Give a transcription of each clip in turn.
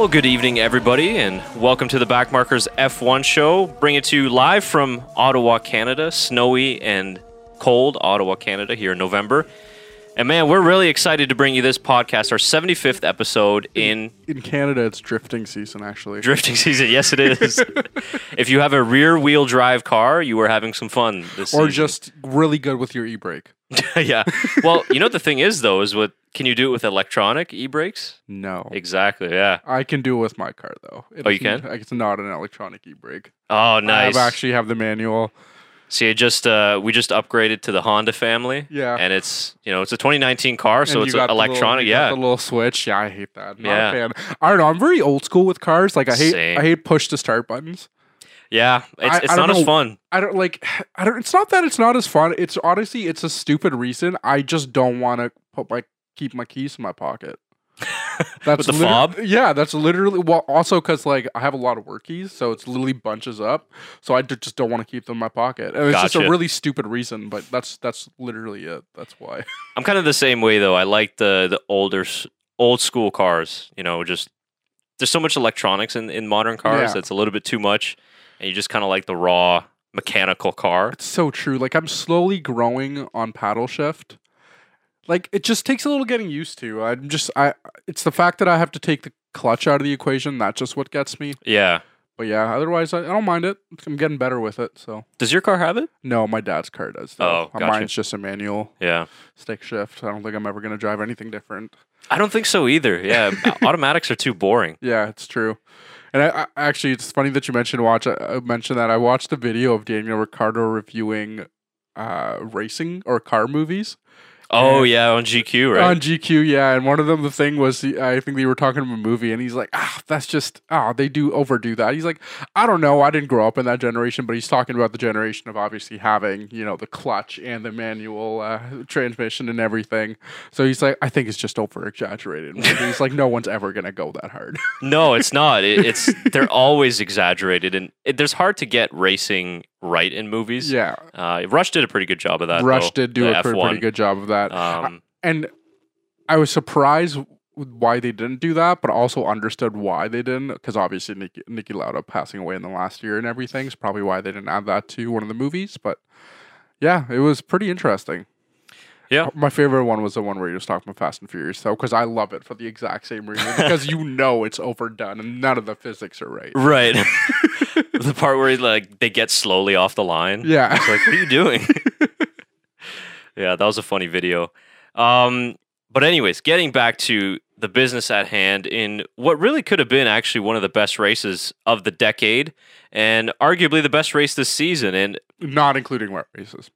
Well, good evening, everybody, and welcome to the Backmarkers F1 show. Bring it to you live from Ottawa, Canada, snowy and cold Ottawa, Canada, here in November. And man, we're really excited to bring you this podcast, our 75th episode in In Canada, it's drifting season, actually. drifting season. Yes, it is. if you have a rear wheel drive car, you are having some fun this or season. just really good with your e brake. yeah. Well, you know what the thing is, though, is what can you do it with electronic e brakes? No. Exactly. Yeah. I can do it with my car, though. It Oh, you can? It's not an electronic e brake. Oh, nice. I actually have the manual. See, it just uh, we just upgraded to the Honda family. Yeah. and it's you know it's a 2019 car, so And it's got the little- electronic. you got yeah, the little switch. Yeah, I hate that. Not Yeah. a fan. I don't know. I'm very old school with cars. Like I hate, Same. I hate push to start buttons. yeah. It's I- it's I not don't as fun. I don't like. I don't. It's not that it's not as fun. It's honestly, it's a stupid reason. I just don't want to put my keep my keys in my pocket. That's the fob? Yeah, that's literally. Well, also because like I have a lot of work keys, so it's literally bunches up. So I d- just don't want to keep them in my pocket, and it's just Gotcha. a really stupid reason. But that's that's literally it. That's why. I'm kind of the same way though. I like the the older s- old school cars. You know, just there's so much electronics in in modern cars Yeah. that's a little bit too much, and you just kind of like the raw mechanical car. It's so true. Like I'm slowly growing on paddle shift. Like it just takes a little getting used to. I'm just I. It's the fact that I have to take the clutch out of the equation. That's just what gets me. Yeah. But yeah, otherwise I, I don't mind it. I'm getting better with it. So Does your car have it? no, my dad's car does. Though. Oh, Uh, gotcha. mine's just a manual Yeah. stick shift. I don't think I'm ever gonna drive anything different. I don't think so either. Yeah, automatics are too boring. Yeah, it's true. And I, I actually, it's funny that you mentioned watch. I, I mentioned that I watched a video of Daniel Ricciardo reviewing uh racing or car movies. Oh yeah, on GQ, right? On GQ, yeah, and one of them, the thing was, I think they were talking about a movie, and he's like, "Ah, that's just, ah, they do overdo that." He's like, "I don't know, I didn't grow up in that generation," but he's talking about the generation of obviously having, you know, the clutch and the manual uh, transmission and everything. So he's like, "I think it's just over exaggerated." he's like, "No one's ever gonna go that hard." No, it's not. It, it's they're always exaggerated, and it, there's hard to get racing right in movies. yeah, Uh, Rush did a pretty good job of that. Rush though, did do a pre- F1. pretty good job of that. Um, and I was surprised why they didn't do that, but also understood why they didn't. Because obviously, Nikki, Niki Lauda passing away in the last year and everything is probably why they didn't add that to one of the movies. But yeah, it was pretty interesting. Yeah. my favorite one was the one where you was talking about Fast and Furious, though, because I love it for the exact same reason. because you know it's overdone and none of the physics are right. right. the part where like they get slowly off the line. Yeah, It's like, what are you doing? yeah, that was a funny video. Um, but anyways, getting back to the business at hand in what really could have been actually one of the best races of the decade and arguably the best race this season. And not including wet races.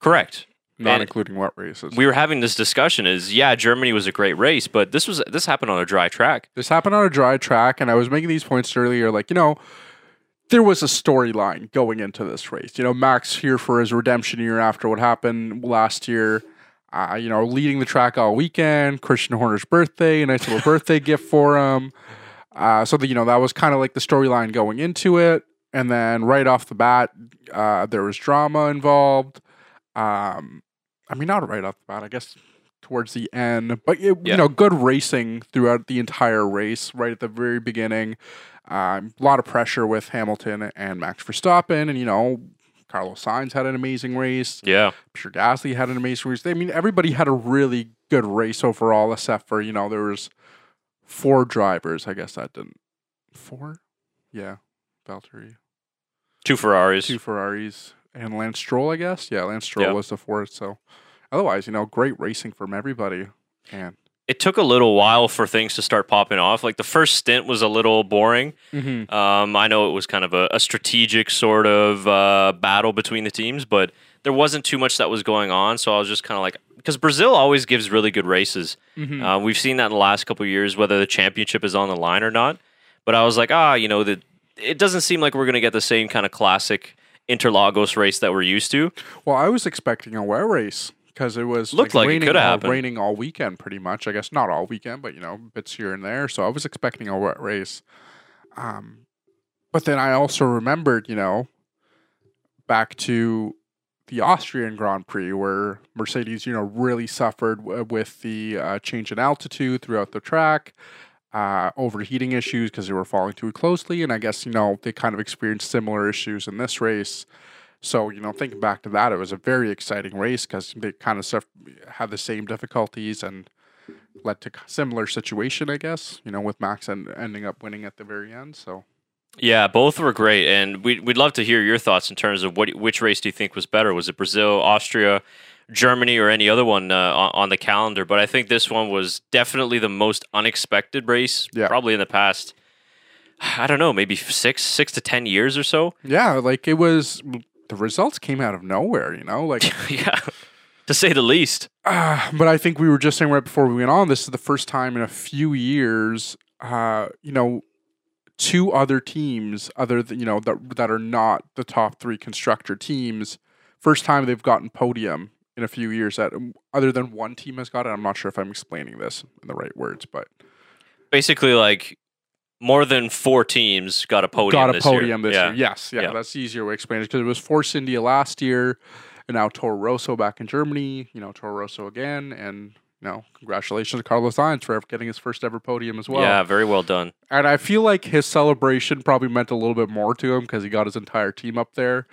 correct. Not including wet races. we were having this discussion is yeah germany was a great race but this was this happened on a dry track This happened on a dry track, and I was making these points earlier. Like, you know, there was a storyline going into this race. You know, Max here for his redemption year after what happened last year. Uh, you know, leading the track all weekend. Christian Horner's birthday, a nice little birthday gift for him. Uh, so that you know that was kind of like the storyline going into it, and then right off the bat, uh, there was drama involved. Um, I mean, not right off the bat, I guess towards the end, but it, Yeah. you know, good racing throughout the entire race. Right at the very beginning, um, a lot of pressure with Hamilton and Max Verstappen, and you know, Carlos Sainz had an amazing race. yeah Pierre Gasly had an amazing race. I mean, everybody had a really good race overall, except for you know there was four drivers. I guess that didn't four, yeah, Valtteri, two ferraris two Ferraris, and Lance Stroll. I guess yeah, Lance Stroll was the fourth. So otherwise, you know, great racing from everybody. And it took a little while for things to start popping off like the first stint was a little boring um, i know it was kind of a, a strategic sort of uh, battle between the teams but there wasn't too much that was going on so i was just kind of like because brazil always gives really good races Mhm. Uh, we've seen that in the last couple of years, whether the championship is on the line or not. But I was like, ah, you know, that it doesn't seem like we're going to get the same kind of classic Interlagos race that we're used to. Well, I was expecting a wet race because it was Looked like it raining, coulda all, happened. raining all weekend, pretty much. I guess not all weekend, but you know, bits here and there. So I was expecting a wet race. Um, but then I also remembered, you know, back to the Austrian Grand Prix where Mercedes, you know, really suffered w- with the uh, change in altitude throughout the track. uh, overheating issues because they were falling too closely. And I guess, you know, they kind of experienced similar issues in this race. So, you know, thinking back to that, it was a very exciting race because they kind of had the same difficulties and led to a similar situation, I guess, you know, with Max and ending up winning at the very end. So, yeah, both were great, and we'd we'd love to hear your thoughts in terms of what which race do you think was better? Was it Brazil, Austria, Germany, or any other one uh, on, on, the calendar? But I think this one was definitely the most unexpected race, yeah. probably in the past. I don't know, maybe six six to ten years or so. Yeah, like it was. The results came out of nowhere, you know, like yeah, to say the least. Uh, but I think we were just saying right before we went on. This is the first time in a few years, uh, you know, two other teams other than you know that that are not the top three constructor teams. First time they've gotten podium in a few years that other than one team has got it. I'm not sure if I'm explaining this in the right words, but basically like more than four teams got a podium. Got a podium year. this yeah. year. Yes, yeah, yeah, that's the easier way to explain it because it was Force India last year, and now Toro Rosso back in Germany. You know, Toro Rosso again, and no, congratulations to Carlos Sainz for getting his first ever podium as well. Yeah, very well done. And I feel like his celebration probably meant a little bit more to him because he got his entire team up there.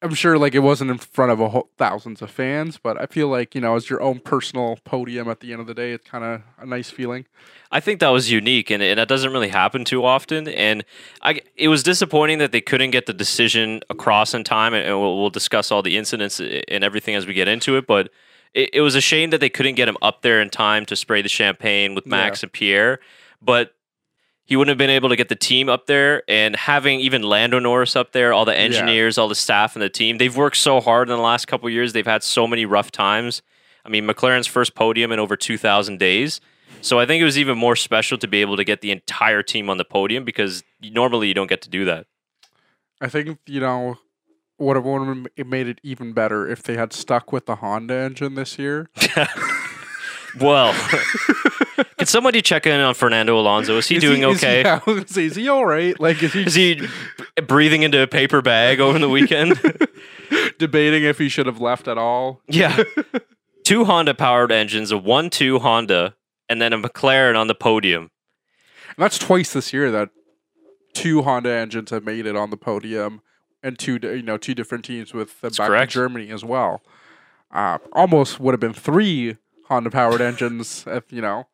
I'm sure like it wasn't in front of a whole, thousands of fans, but I feel like you know as your own personal podium at the end of the day, it's kind of a nice feeling. I think that was unique, and, and that doesn't really happen too often. And I, it was disappointing that they couldn't get the decision across in time. And we'll, we'll discuss all the incidents uh, and everything as we get into it, but it, it, was a shame that they couldn't get him up there in time to spray the champagne with Max yeah. and Pierre. But he wouldn't have been able to get the team up there and having even Lando Norris up there, all the engineers, yeah. all the staff and the team. They've worked so hard in the last couple years. They've had so many rough times. I mean, McLaren's first podium in over 2,000 days. So I think it was even more special to be able to get the entire team on the podium because normally you don't get to do that. I think, you know, what would have it made it even better if they had stuck with the Honda engine this year. well, can somebody check in on Fernando Alonso? Is he is doing he, okay? Is he, yeah, say, is he all right? Like, is he, is he breathing into a paper bag over the weekend? Debating if he should have left at all. Yeah, two Honda powered engines, a one-two Honda, and then a McLaren on the podium. And that's twice this year that two Honda engines have made it on the podium and two you know two different teams with uh, back correct. in Germany as well. Uh, almost would have been three Honda powered engines if you know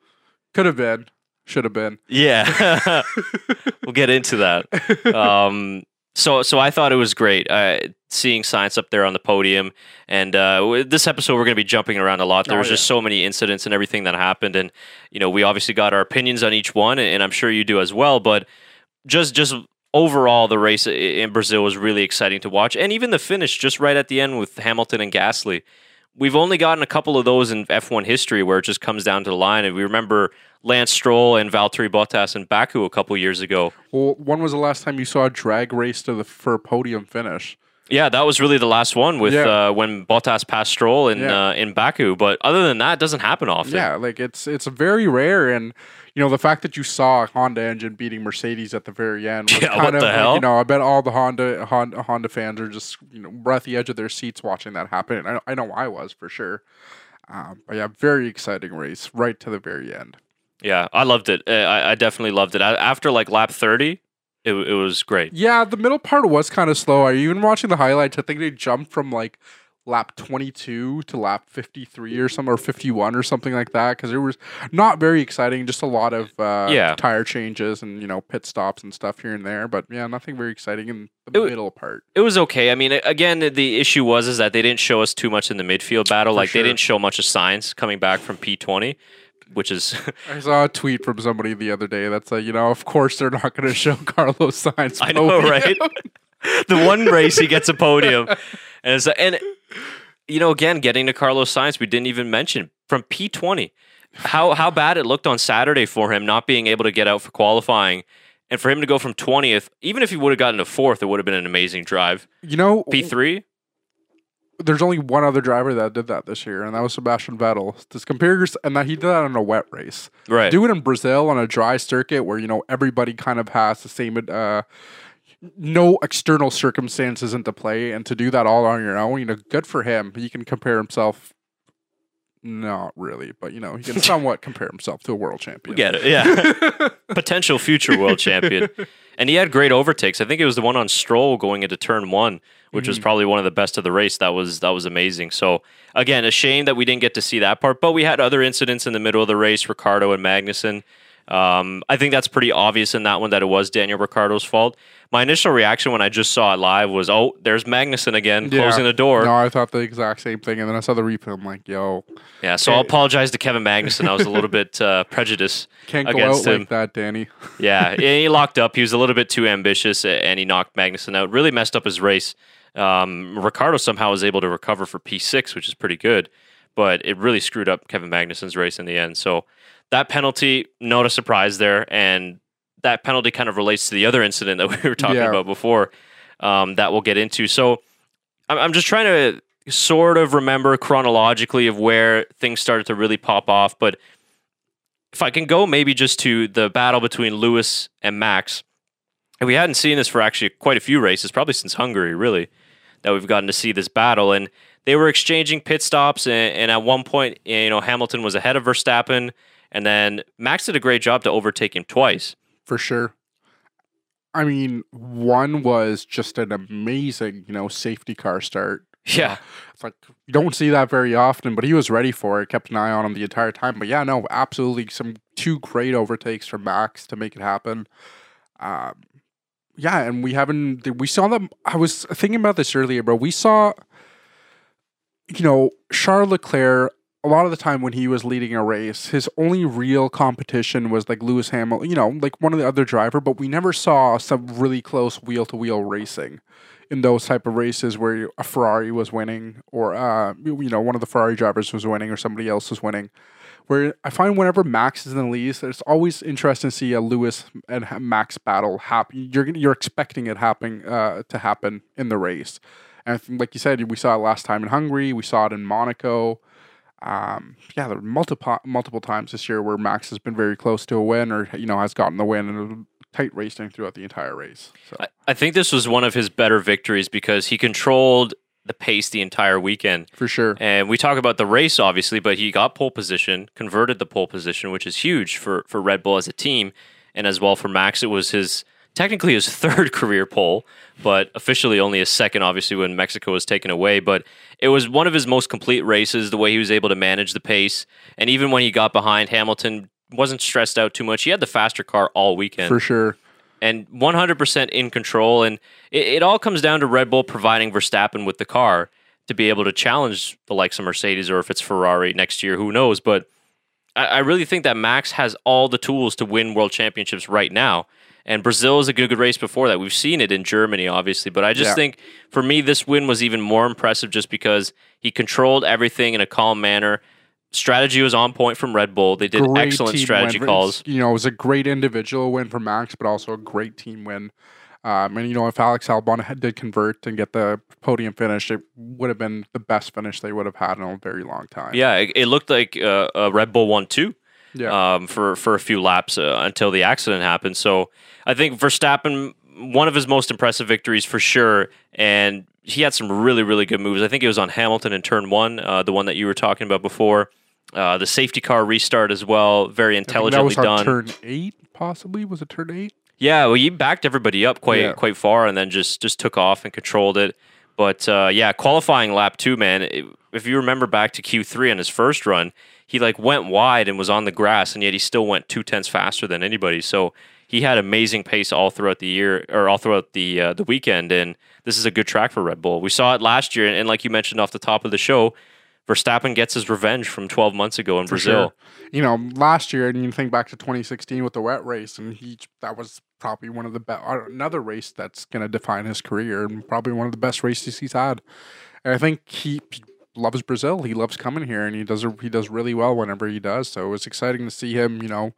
could have been should have been. Yeah, we'll get into that. Um, so so I thought it was great uh, seeing Sainz up there on the podium, and uh, this episode we're going to be jumping around a lot. There oh, was yeah. just so many incidents and everything that happened, and you know we obviously got our opinions on each one, and I'm sure you do as well. But just just overall, the race in Brazil was really exciting to watch, and even the finish just right at the end with Hamilton and Gasly. We've only gotten a couple of those in F1 history where it just comes down to the line, and we remember Lance Stroll and Valtteri Bottas in Baku a couple years ago. Well, when was the last time you saw a drag race to the for a podium finish? Yeah, that was really the last one with yeah. uh, when Bottas passed Stroll in yeah. uh, in Baku. But other than that, it doesn't happen often. Yeah, like it's it's very rare, and you know, the fact that you saw a Honda engine beating Mercedes at the very end was yeah, kind of, like, you know, I bet all the Honda, Honda Honda fans are just, you know, were at the edge of their seats watching that happen. I, I know I was for sure. Um, but yeah, very exciting race right to the very end. Yeah, I loved it. Uh, I, I definitely loved it. After like lap 30, it, it was great. Yeah, the middle part was kind of slow. Are you even watching the highlights? I think they jumped from like lap 22 to lap 53 or something or 51 or something like that because it was not very exciting just a lot of uh, yeah. tire changes and you know pit stops and stuff here and there but yeah nothing very exciting in the it, middle part it was okay i mean again the issue was is that they didn't show us too much in the midfield battle For like sure. they didn't show much of Sainz coming back from p20 which is I saw a tweet from somebody the other day that's like, you know, of course they're not going to show Carlos Sainz. I know, right? the one race he gets a podium, and it's, and you know, again, getting to Carlos Sainz, we didn't even mention from P20 how how bad it looked on Saturday for him not being able to get out for qualifying. And for him to go from 20th, even if he would have gotten to fourth, it would have been an amazing drive. You know, P3? There's only one other driver that did that this year, and that was Sebastian Vettel. This compares, and that he did that on a wet race. Right. Do it in Brazil on a dry circuit where, you know, everybody kind of has the same uh, no external circumstances into play and to do that all on your own you know good for him he can compare himself not really, but you know he can somewhat compare himself to a world champion. Get it? Yeah. Potential future world champion. And he had great overtakes. I think it was the one on Stroll going into turn one, which was mm-hmm. probably one of the best of the race. That was that was amazing. So again, a shame that we didn't get to see that part. But we had other incidents in the middle of the race, Ricciardo and Magnussen. Um, I think that's pretty obvious in that one that it was Daniel Ricciardo's fault. My initial reaction when I just saw it live was, "Oh, there's Magnussen again, Yeah. closing the door." No, I thought the exact same thing, and then I saw the replay. I'm like, yo, Yeah, so I'll apologize to Kevin Magnussen. I was a little bit uh, prejudiced can't go against out him. like that, Danny. Yeah, and he locked up. He was a little bit too ambitious, and he knocked Magnussen out. Really messed up his race. Um, Ricciardo somehow was able to recover for P6, which is pretty good, but it really screwed up Kevin Magnussen's race in the end. So that penalty, not a surprise there, and that penalty kind of relates to the other incident that we were talking Yeah. about before. Um, that we'll get into. So I'm, I'm just trying to sort of remember chronologically of where things started to really pop off, but if I can go maybe just to the battle between Lewis and Max, and we hadn't seen this for actually quite a few races, probably since Hungary, really, that we've gotten to see this battle. And they were exchanging pit stops, and, and at one point, you know, Hamilton was ahead of Verstappen, and then Max did a great job to overtake him twice. for sure. I mean, one was just an amazing, you know, safety car start. Yeah, It's like you don't see that very often, but he was ready for it. Kept an eye on him the entire time. But yeah, no, absolutely, some two great overtakes from Max to make it happen. Um, yeah, and we haven't. We saw them. I was thinking about this earlier, but We saw, you know, Charles Leclerc. A lot of the time when he was leading a race, his only real competition was like Lewis Hamilton, you know, like one of the other driver. But we never saw some really close wheel to wheel racing in those type of races where a Ferrari was winning or uh, you know one of the Ferrari drivers was winning or somebody else was winning. Where I find whenever Max is in the lead, it's always interesting to see a Lewis and Max battle happen. You're you're expecting it happening uh, to happen in the race, and like you said, we saw it last time in Hungary. We saw it in Monaco. Um, yeah, there were multiple multiple times this year where Max has been very close to a win, or you know has gotten the win and tight racing throughout the entire race. So I, I think this was one of his better victories because he controlled the pace the entire weekend. for sure, And we talk about the race, obviously, but he got pole position, converted the pole position, which is huge for, for Red Bull as a team. And as well for Max, it was his technically his third career pole, but officially only a second, obviously, when Mexico was taken away. But it was one of his most complete races, the way he was able to manage the pace. And even when he got behind Hamilton, wasn't stressed out too much. He had the faster car all weekend for sure. and 100% in control. And it, it all comes down to Red Bull providing Verstappen with the car to be able to challenge the likes of Mercedes or if it's Ferrari next year, who knows? But I, I really think that Max has all the tools to win world championships right now. And Brazil is a good, good race before that. We've seen it in Germany, obviously. But I just Yeah. think for me, this win was even more impressive just because he controlled everything in a calm manner. Strategy was on point from Red Bull. They did Great excellent strategy win. calls. You know, it was a great individual win for Max, but also a great team win. Um, and you know, if Alex Albon had, did convert and get the podium finish, it would have been the best finish they would have had in a very long time. Yeah, it, it looked like uh, a Red Bull won too. yeah, um, for for a few laps uh, until the accident happened. So I think Verstappen, one of his most impressive victories for sure, and he had some really really good moves. I think it was on Hamilton in turn one, uh, the one that you were talking about before. Uh, the safety car restart as well, very intelligently done. turn eight, possibly. Was it turn eight? Yeah, well, he backed everybody up quite Yeah. quite far, and then just just took off and controlled it. But uh, yeah, qualifying lap two, man. it- if you remember back to Q three on his first run, he like went wide and was on the grass, and yet he still went two tenths faster than anybody. So he had amazing pace all throughout the year or all throughout the uh, the weekend, and this is a good track for Red Bull. We saw it last year, and, and like you mentioned off the top of the show, Verstappen gets his revenge from 12 months ago in For Brazil. sure. You know, last year, and you think back to 2016 with the wet race, and he that was probably one of the best. Another race that's going to define his career, and probably one of the best races he's had. And I think he, loves Brazil. He loves coming here, and he does he does really well whenever he does. So it's exciting to see him. You know.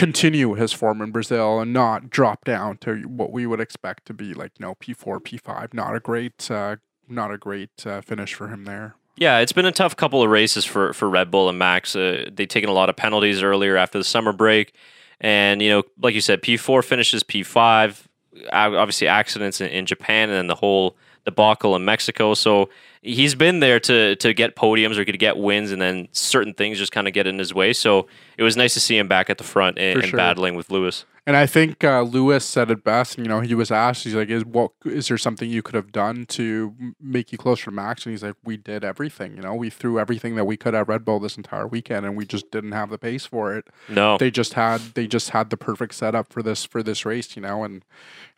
Continue his form in Brazil and not drop down to what we would expect to be like you know P four P five. Not a great, uh, not a great uh, finish for him there. Yeah, it's been a tough couple of races for, for Red Bull and Max. Uh, they've taken a lot of penalties earlier after the summer break. And, you know, like you said, P4 finishes P5. Uh, Obviously, accidents in, in Japan and then the whole debacle in Mexico. So he's been there to to get podiums or to get wins, and then certain things just kind of get in his way. So it was nice to see him back at the front and, and battling with Lewis. And I think uh, Lewis said it best. You know, he was asked, he's like, "Is what is there something you could have done to make you closer to Max?" And he's like, "We did everything. You know, we threw everything that we could at Red Bull this entire weekend, and we just didn't have the pace for it. No, They just had they just had the perfect setup for this for this race. You know, and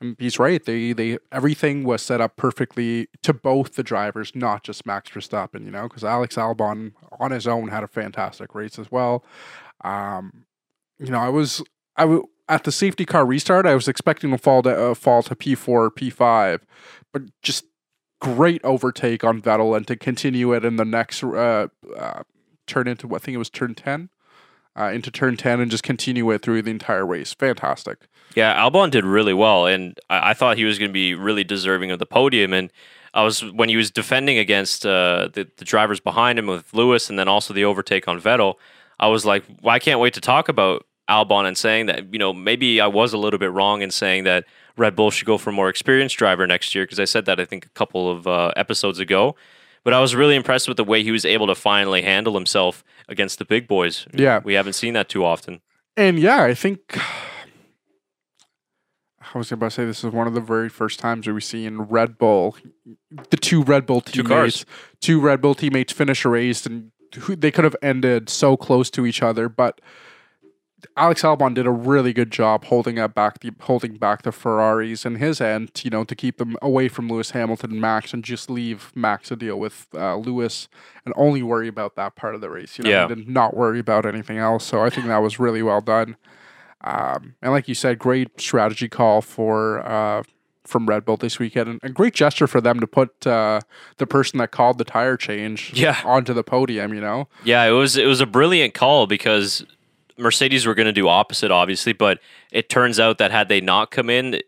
and he's right. They they everything was set up perfectly to both the drivers, not just Max Verstappen. You know, because Alex Albon on his own had a fantastic race as well. Um, you know, I was I w- at the safety car restart. I was expecting to fall to uh, fall to P four, P five, but just great overtake on Vettel and to continue it in the next uh, uh, turn into I think it was turn ten. Uh, into turn 10 and just continue it through the entire race. Fantastic. Yeah, Albon did really well, and I, I thought he was going to be really deserving of the podium. And I was when he was defending against uh, the the drivers behind him with Lewis, and then also the overtake on Vettel. I was like, well, I can't wait to talk about Albon and saying that you know maybe I was a little bit wrong in saying that Red Bull should go for a more experienced driver next year because I said that I think a couple of uh, episodes ago. But I was really impressed with the way he was able to finally handle himself against the big boys. Yeah. we haven't seen that too often. And yeah, I think I was about to say this is one of the very first times that we see in Red Bull the two Red Bull Two teammates, cars. two Red Bull teammates finish a race, and they could have ended so close to each other, but Alex Albon did a really good job holding up back the holding back the Ferraris in his end, you know, to keep them away from Lewis Hamilton and Max, and just leave Max to deal with uh, Lewis and only worry about that part of the race. You know, Yeah. and not worry about anything else. So I think that was really well done. Um, and like you said, great strategy call for uh, from Red Bull this weekend, and a great gesture for them to put uh, the person that called the tire change Yeah. onto the podium. You know, Yeah, it was it was a brilliant call because Mercedes were going to do opposite, obviously, but it turns out that had they not come in, it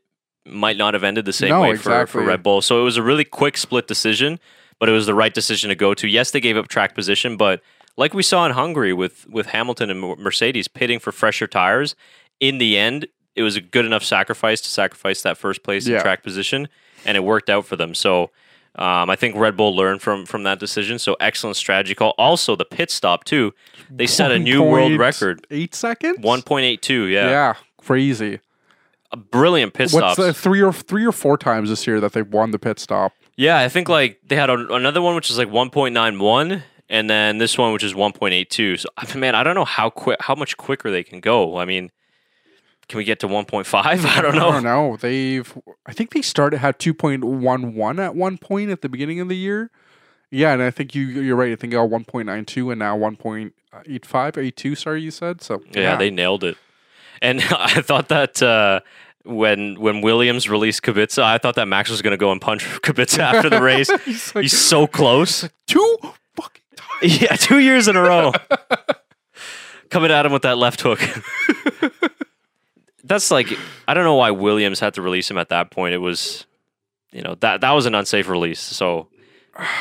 might not have ended the same No, way for, for. Red Bull. So it was a really quick split decision, but it was the right decision to go to. Yes, they gave up track position, but like we saw in Hungary with with Hamilton and Mercedes pitting for fresher tires, in the end, it was a good enough sacrifice to sacrifice that first place Yeah. in track position, and it worked out for them. So. Um, I think Red Bull learned from from that decision. So excellent strategy call. Also, the pit stop too. They set a new world record. Eight seconds. One point eight two. Yeah. Yeah, crazy. a brilliant pit stop. What's the three or three or four times this year that they've won the pit stop? yeah, I think like they had a, another one which is like one point nine one, and then this one which is one point eight two. So man, I don't know how quick, how much quicker they can go. I mean, can we get to one point five? I don't know. I don't know. They've I think they started had two point one one at one point at the beginning of the year. Yeah, and I think you you're right. I think got one point nine two and now one point eight five, eight two. Sorry, you said so. Yeah, they nailed it. And I thought that uh, when when Williams released Kubica, I thought that Max was going to go and punch Kubica after the race. He's like, He's so close. two fucking times. Yeah, two years in a row. Coming at him with that left hook. That's like I don't know why Williams had to release him at that point. It was you know, that that was an unsafe release. So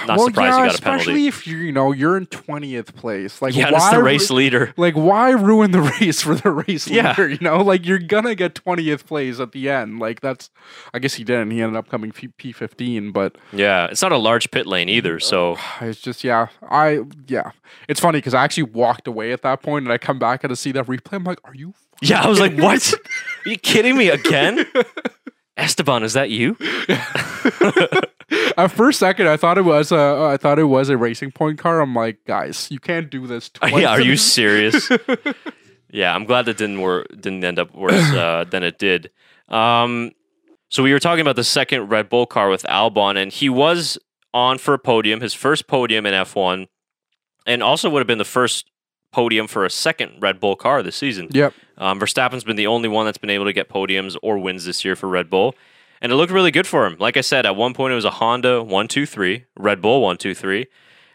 not well, surprised yeah, he got a penalty. especially if you you know you're in twentieth place. Like Yeah, why that's the race leader. Like why ruin the race for the race Yeah. leader? You know, like you're gonna get twentieth place at the end. Like that's, I guess he didn't. He ended up coming P fifteen, but Yeah, it's not a large pit lane either. So it's just yeah. I yeah. It's funny because I actually walked away at that point, and I come back and to see that replay. I'm like, are you? Yeah, I was like, what? Are you kidding me again? Esteban, is that you? At first second, I thought it was a, I thought it was a racing point car. I'm like, guys, you can't do this. Twice yeah, are you serious? yeah, I'm glad that didn't work. Didn't end up worse uh, than it did. Um, so we were talking about the second Red Bull car with Albon, and he was on for a podium, his first podium in F1, and also would have been the first podium for a second Red Bull car this season. Yep. Um, Verstappen's been the only one that's been able to get podiums or wins this year for Red Bull. And it looked really good for him. Like I said, at one point it was a Honda 123, Red Bull 123.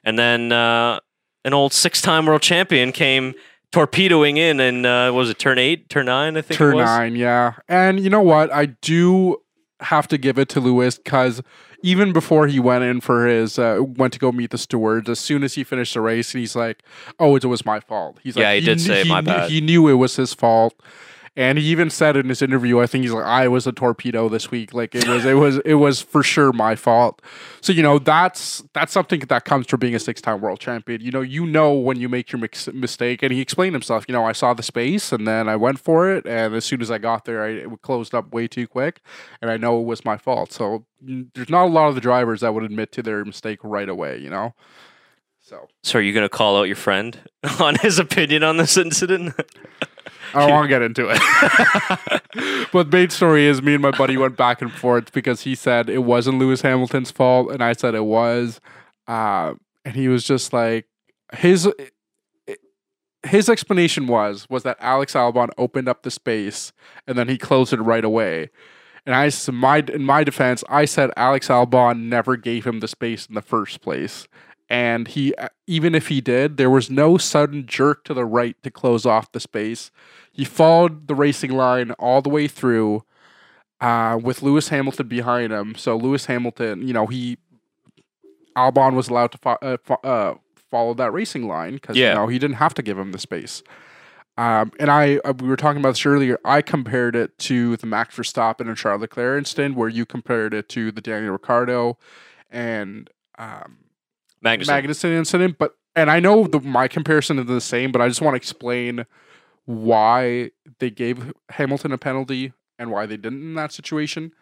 And then uh, an old six time world champion came torpedoing in and uh, was it turn eight, turn nine, I think Turn it was. nine, yeah. And you know what? I do have to give it to Lewis because even before he went in for his uh, went to go meet the stewards, as soon as he finished the race, he's like, "Oh, it was my fault." He's Yeah, like, he did kn- say, "My knew, bad." He knew it was his fault, And he even said in his interview, I think he's like, I was a torpedo this week. Like it was, it was, it was for sure my fault. So you know, that's that's something that comes from being a six-time world champion. You know, you know when you make your mix- mistake. And he explained himself. You know, I saw the space and then I went for it, and as soon as I got there, I it closed up way too quick, and I know it was my fault. So there's not a lot of the drivers that would admit to their mistake right away. You know. So So are you going to call out your friend on his opinion on this incident? I won't get into it. but main story is me and my buddy went back and forth because he said it wasn't Lewis Hamilton's fault, and I said it was. Uh, and he was just like his his explanation was was that Alex Albon opened up the space and then he closed it right away. And I my in my defense, I said Alex Albon never gave him the space in the first place. And he even if he did, there was no sudden jerk to the right to close off the space. He followed the racing line all the way through uh, with Lewis Hamilton behind him. So Lewis Hamilton, you know, he Albon was allowed to fo- uh, fo- uh, follow that racing line because Yeah. you know he didn't have to give him the space. Um, and I uh, we were talking about this earlier. I compared it to the Max Verstappen and Charles Leclerc incident, where you compared it to the Daniel Ricciardo and um, Magnussen. Magnussen incident. But and I know the, my comparison is the same, but I just want to explain why they gave Hamilton a penalty and why they didn't in that situation.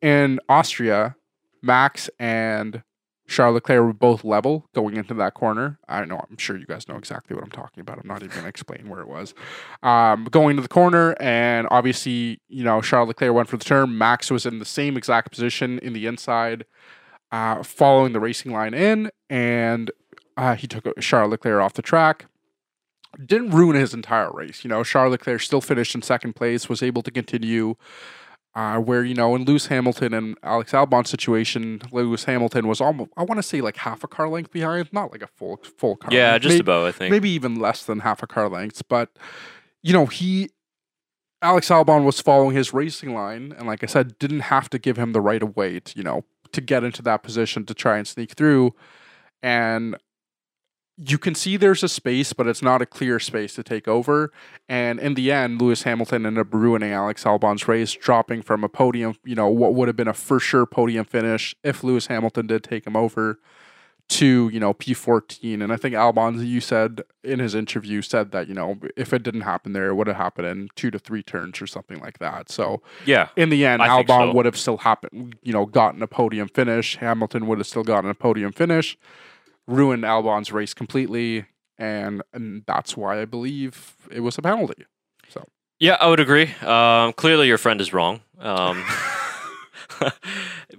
In Austria, Max and Charles Leclerc were both level going into that corner. I know, I'm sure you guys know exactly what I'm talking about. I'm not even going to explain where it was. Um, going to the corner, and obviously, you know, Charles Leclerc went for the turn. Max was in the same exact position in the inside, uh, following the racing line in, and uh, he took Charles Leclerc off the track. Didn't ruin his entire race. You know, Charles Leclerc still finished in second place, was able to continue. Uh, where you know in Lewis Hamilton and Alex Albon's situation, Lewis Hamilton was almost I want to say like half a car length behind, not like a full full car. yeah, length. just Maybe- about, I think. maybe even less than half a car length. But you know, he Alex Albon was following his racing line, and like I said, didn't have to give him the right of way to you know to get into that position to try and sneak through. And you can see there's a space, but it's not a clear space to take over. And in the end, Lewis Hamilton ended up ruining Alex Albon's race, dropping from a podium, you know, what would have been a for sure podium finish if Lewis Hamilton did take him over to, you know, P14. And I think Albon, you said in his interview, said that, you know, if it didn't happen there, it would have happened in two to three turns or something like that. So yeah. in the end, I Albon so. would have still happened, you know, gotten a podium finish. Hamilton would have still gotten a podium finish, ruined Albon's race completely, and and that's why I believe it was a penalty. So Yeah, I would agree. Um, clearly, your friend is wrong. Um,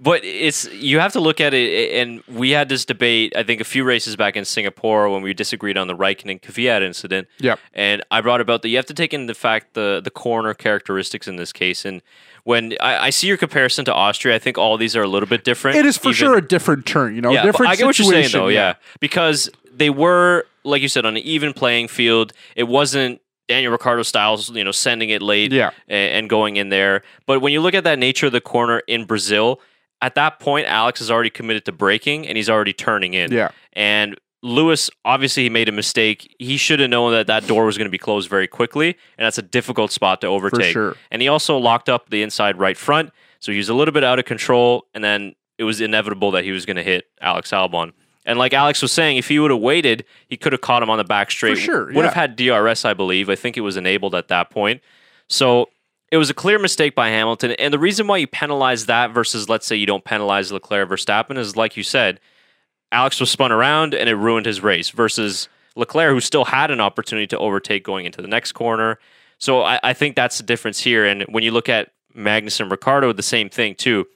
but it's you have to look at it, and we had this debate. I think a few races back in Singapore when we disagreed on the Raikkonen Kvyat incident. Yep. And I brought about that you have to take into fact the the corner characteristics in this case. And when I, I see your comparison to Austria, I think all these are a little bit different. it is for even- sure a different turn, you know, yeah, different I get what you're saying situation, though. Yeah. because they were, like you said, on an even playing field. It wasn't Daniel Ricciardo styles, you know, sending it late Yeah. and, going in there. But when you look at that nature of the corner in Brazil, at that point, Alex is already committed to braking and he's already turning in. Yeah. And Lewis, obviously, he made a mistake. He should have known that that door was going to be closed very quickly, and that's a difficult spot to overtake. sure. And he also locked up the inside right front, so he was a little bit out of control, and then it was inevitable that he was going to hit Alex Albon. And like Alex was saying, if he would have waited, he could have caught him on the back straight. sure, Would have had DRS, I believe. I think it was enabled at that point. So it was a clear mistake by Hamilton. And the reason why you penalize that versus, let's say, you don't penalize Leclerc Verstappen is, like you said, Alex was spun around and it ruined his race versus Leclerc, who still had an opportunity to overtake going into the next corner. So I, I think that's the difference here. And when you look at Magnus and Ricciardo, the same thing too.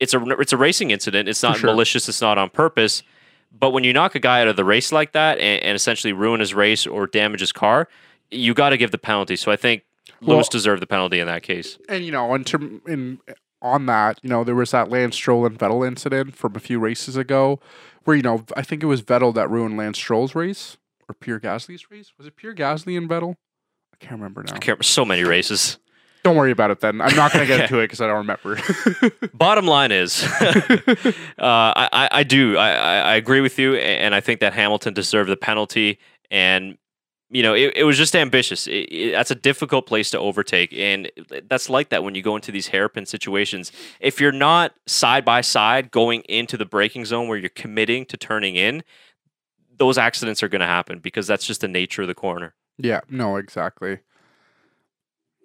It's a it's a racing incident. It's not sure. malicious. It's not on purpose. But when you knock a guy out of the race like that and, and essentially ruin his race or damage his car, you got to give the penalty. So I think Well- Lewis deserved the penalty in that case. And you know, in term, in on that, you know, there was that Lance Stroll and Vettel incident from a few races ago, where you know, I think it was Vettel that ruined Lance Stroll's race or Pierre Gasly's race. Was it Pierre Gasly and Vettel? I can't remember now. I can't, so many races. Don't worry about it then. I'm not going to get into it because I don't remember. Bottom line is, uh, I, I- I do. I, I I agree with you, and I think that Hamilton deserved the penalty. And you know, it, it was just ambitious. It, it, that's a difficult place to overtake, and that's like that when you go into these hairpin situations. If you're not side by side going into the braking zone where you're committing to turning in, those accidents are going to happen because that's just the nature of the corner. Yeah, no, exactly.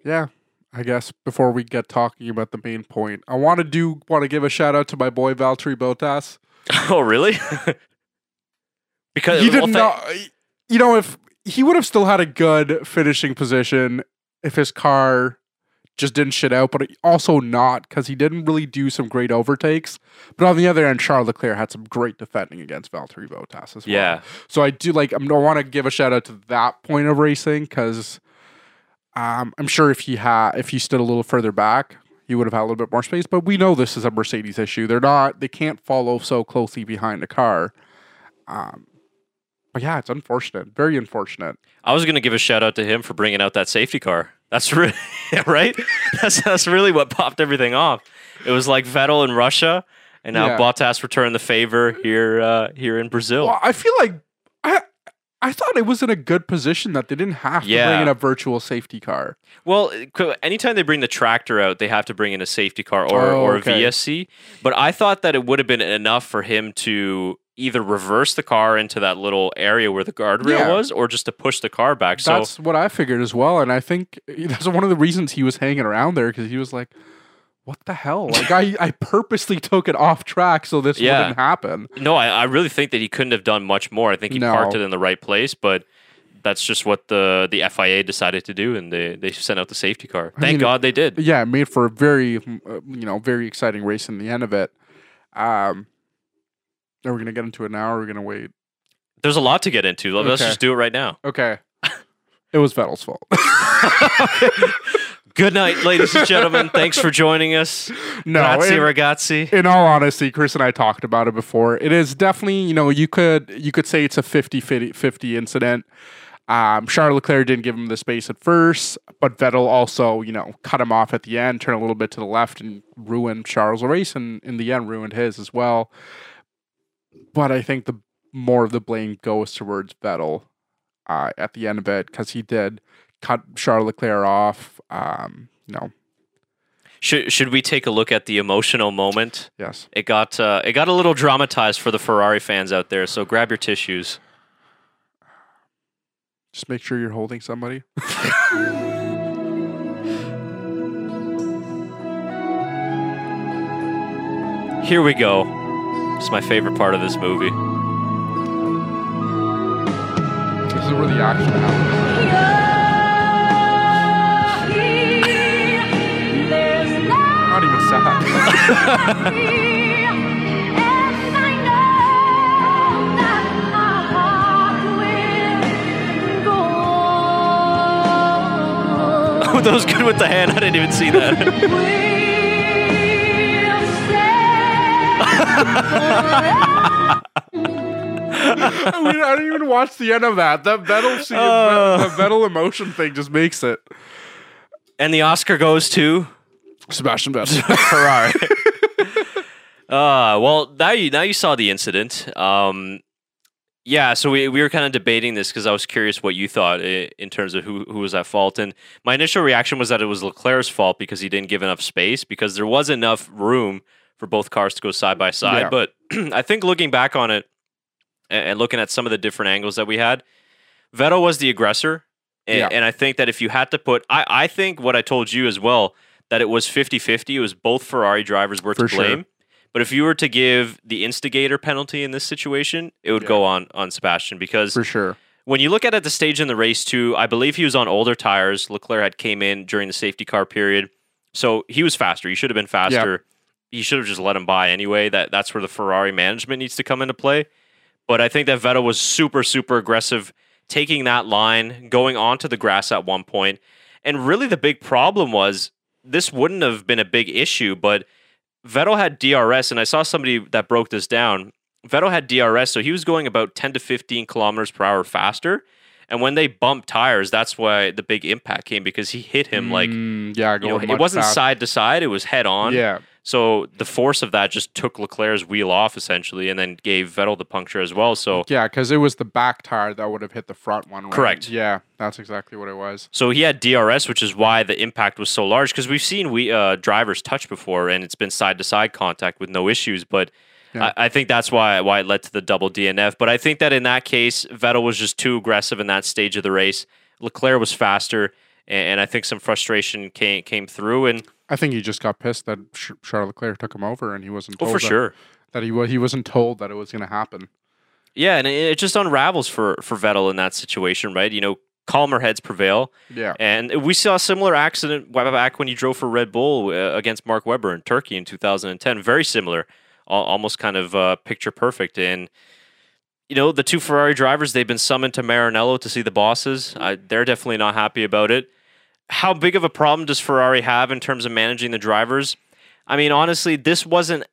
Yeah, I guess before we get talking about the main point, I want to do want to give a shout out to my boy Valtteri Bottas. Oh, really? because he did not. You know, if he would have still had a good finishing position if his car just didn't shit out, but also not because he didn't really do some great overtakes. But on the other end, Charles Leclerc had some great defending against Valtteri Bottas as well. Yeah. So I do like. I'm- I want to give a shout out to that point of racing because um, I'm sure if he had, if he stood a little further back, he would have had a little bit more space. But we know this is a Mercedes issue. They're not. They can't follow so closely behind the car. Um, but yeah, it's unfortunate. Very unfortunate. I was going to give a shout out to him for bringing out that safety car. That's really right. That's that's really what popped everything off. It was like Vettel in Russia, and now Yeah. Bottas returned the favor here uh, here in Brazil. Well, I feel like I. I thought it was in a good position that they didn't have to Yeah. bring in a virtual safety car. Well, anytime they bring the tractor out, they have to bring in a safety car or, Oh, or a okay. VSC. But I thought that it would have been enough for him to either reverse the car into that little area where the guardrail Yeah. was, or just to push the car back. So That's what I figured as well, and I think that's one of the reasons he was hanging around there because he was like, "What the hell?" Like I, I purposely took it off track so this Yeah. wouldn't happen. no, I, I really think that he couldn't have done much more. I think he No. parked it in the right place, but that's just what the the FIA decided to do, and they they sent out the safety car. Thank mean, God they did. Yeah, it made for a very, uh, you know, very exciting race in the end of it. Um, are we gonna get into it now? or Are we gonna wait? There's a lot to get into. Let's Okay. just do it right now. Okay, it was Vettel's fault. Good night, ladies and gentlemen. Thanks for joining us. no, Grazie, it- ragazzi. in all honesty, Chris and I talked about it before. It is definitely, you know, you could you could say it's a 50-50 incident. Um, Charles Leclerc didn't give him the space at first, but Vettel also, you know, cut him off at the end, turn a little bit to the left, and ruined Charles' race, and in the end, ruined his as well. But I think the more of the blame goes towards Vettel uh, at the end of it because he did cut Charles Leclerc off. Um, you know, Should should we take a look at the emotional moment? yes. It got uh, it got a little dramatized for the Ferrari fans out there. So grab your tissues. Just make sure you're holding somebody. Here we go. It's my favorite part of this movie. This is where the action happens. that was good with the hand. I didn't even see that. I, mean, I didn't even watch the end of that. That Vettel scene, Oh. the Vettel emotion thing just makes it. and the Oscar goes to Sebastian Vettel. Ferrari. uh, well, now you now you saw the incident. Um, yeah, so we, we were kind of debating this because I was curious what you thought in terms of who who was at fault. And my initial reaction was that it was Leclerc's fault because he didn't give enough space because there was enough room for both cars to go side by side. Yeah. But I think looking back on it and looking at some of the different angles that we had, Vettel was the aggressor. And, Yeah. and I think that if you had to put, I, I think what I told you as well, that it was 50 50. It was both Ferrari drivers were For to sure. blame. But if you were to give the instigator penalty in this situation, it would Yeah. go on on Sebastian because For sure. when you look at it, the stage in the race too, I believe he was on older tires. Leclerc had came in during the safety car period, so he was faster. He should have been faster. He should have just let him by anyway. That that's where the Ferrari management needs to come into play. But I think that Vettel was super super aggressive, taking that line, going onto the grass at one point, and really the big problem was this wouldn't have been a big issue, but Vettel had DRS, and I saw somebody that broke this down. Vettel had DRS, so he was going about 10 to 15 kilometers per hour faster. And when they bumped tires, that's why the big impact came because he hit him like Mm, yeah, you know, it wasn't fast- side to side; it was head on. Yeah, So the force of that just took Leclerc's wheel off essentially, and then gave Vettel the puncture as well. So Yeah, because it was the back tire that would have hit the front one. Right? Correct. Yeah, that's exactly what it was. So he had DRS, which is why the impact was so large. Because we've seen we uh, drivers touch before, and it's been side to side contact with no issues. But Yeah. I, I think that's why why it led to the double DNF. But I think that in that case, Vettel was just too aggressive in that stage of the race. Leclerc was faster, and, and I think some frustration came came through. And I think he just got pissed that Ch- Charles Leclerc took him over, and he wasn't. oh, Told for that, sure, that he wa- he wasn't told that it was going to happen. yeah, and it, it just unravels for for Vettel in that situation, right? You know, calmer heads prevail. Yeah, And we saw a similar accident back when you drove for Red Bull uh, against Mark Webber in Turkey in 2010. Very similar, almost kind of uh, picture perfect. And you know, the two Ferrari drivers they've been summoned to Maranello to see the bosses. Uh, they're definitely not happy about it. How big of a problem does Ferrari have in terms of managing the drivers? I mean, honestly, this wasn't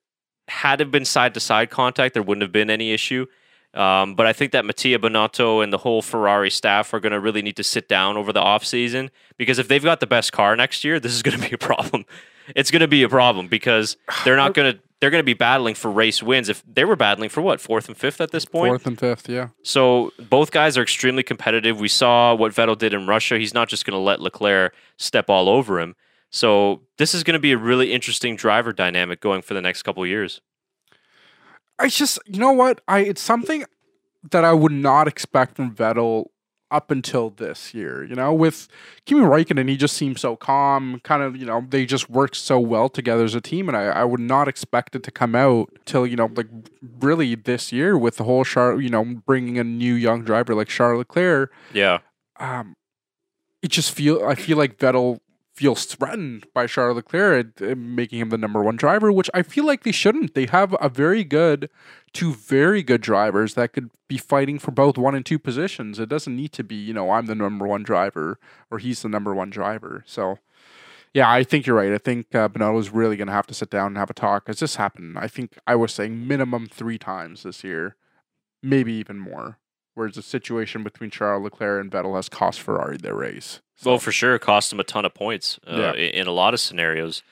had it been side to side contact, there wouldn't have been any issue. Um, but I think that Mattia Binotto and the whole Ferrari staff are going to really need to sit down over the offseason because if they've got the best car next year, this is going to be a problem. It's going to be a problem because they're not going to they're going to be battling for race wins. If they were battling for what fourth and fifth at this point, fourth and fifth. Yeah, so both guys are extremely competitive. We saw what Vettel did in Russia. He's not just going to let Leclerc step all over him. So this is going to be a really interesting driver dynamic going for the next couple of years. I just you know what I it's something that I would not expect from Vettel up until this year. You know, with Kimi Raikkonen, he just seems so calm. Kind of, you know, they just work so well together as a team, and I, I would not expect it to come out till you know, like really this year with the whole Char, you know, bringing a new young driver like Charles Leclerc. Yeah, Um, it just feel I feel like Vettel feels threatened by Charles Leclerc uh, making him the number one driver, which I feel like they shouldn't. They have a very good, two very good drivers that could be fighting for both one and two positions. It doesn't need to be, you know, I'm the number one driver or he's the number one driver. So, yeah, I think you're right. I think uh, Binotto's really going to have to sit down and have a talk. Because this happened, I think I was saying minimum three times this year, maybe even more. Whereas the situation between Charles Leclerc and Vettel has cost Ferrari their race. Well, for sure, it cost him a ton of points uh, Yeah. in a lot of scenarios,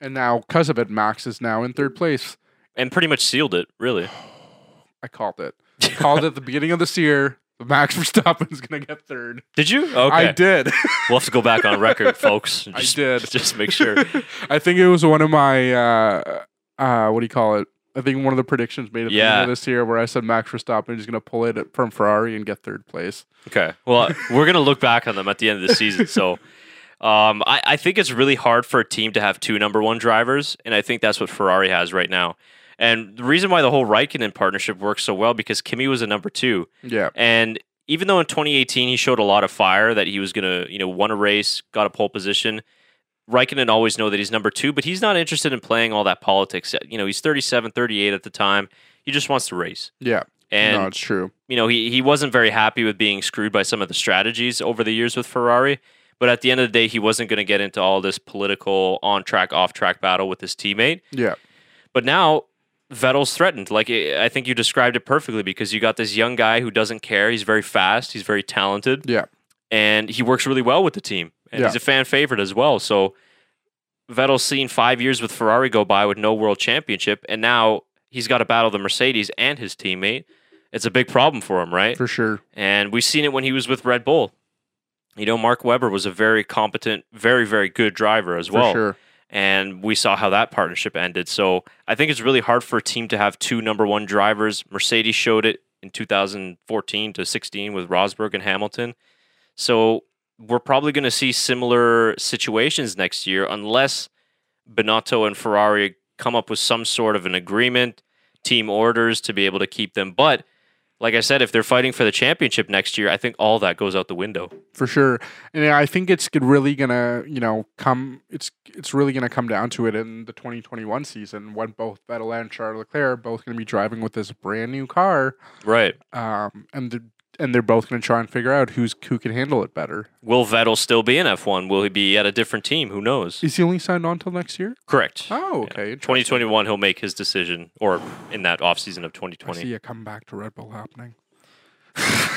And now, because of it, Max is now in third place. and pretty much sealed it. Really, I called it. I called it at the beginning of this year. Max Verstappen is going to get third. did you? Okay, I did. we'll have to go back on record, folks. I Just, did. Just make sure. I think it was one of my, uh, uh, what do you call it? I think one of the predictions made at the Yeah. beginning of this year where I said Max Verstappen is going to pull it from Ferrari and get third place. Okay. Well, we're gonna look back on them at the end of the season. So, um, I, I think it's really hard for a team to have two number one drivers, and I think that's what Ferrari has right now. And the reason why the whole Raikkonen partnership works so well because Kimi was a number two, Yeah. and even though in 2018 he showed a lot of fire that he was gonna, you know, won a race, got a pole position. Raikkonen always know that he's number two, but he's not interested in playing all that politics. You know, he's 37, 38 at the time. He just wants to race. Yeah. And no, it's true. you know, he, he wasn't very happy with being screwed by some of the strategies over the years with Ferrari. But at the end of the day, he wasn't going to get into all this political on track, off track battle with his teammate. Yeah. But now Vettel's threatened. Like, I I think you described it perfectly because you got this young guy who doesn't care. He's very fast, he's very talented, Yeah. and he works really well with the team. And Yeah. he's a fan favorite as well. So Vettel's seen five years with Ferrari go by with no world championship, and now he's got to battle the Mercedes and his teammate. It's a big problem for him, right? For sure. And we've seen it when he was with Red Bull. You know, Mark Webber was a very competent, very, very good driver as For well. sure. And we saw how that partnership ended. So I think it's really hard for a team to have two number one drivers. Mercedes showed it in 2014 to 16 with Rosberg and Hamilton. So we're probably going to see similar situations next year unless Binotto and Ferrari come up with some sort of an agreement, team orders to be able to keep them. But like I said, if they're fighting for the championship next year, I think all that goes out the window. for sure. And I think it's really gonna, you know, come. It's it's really gonna come down to it in the 2021 season when both Vettel and Charles Leclerc are both gonna be driving with this brand new car, Right. um, and the, and they're both gonna try and figure out who's who can handle it better. Will Vettel still be in F1? Will he be at a different team? Who knows? Is he only signed on till next year? Correct. Oh, okay. interesting. 2021, he'll make his decision, or in that offseason of I 2020. see a comeback to Red Bull happening.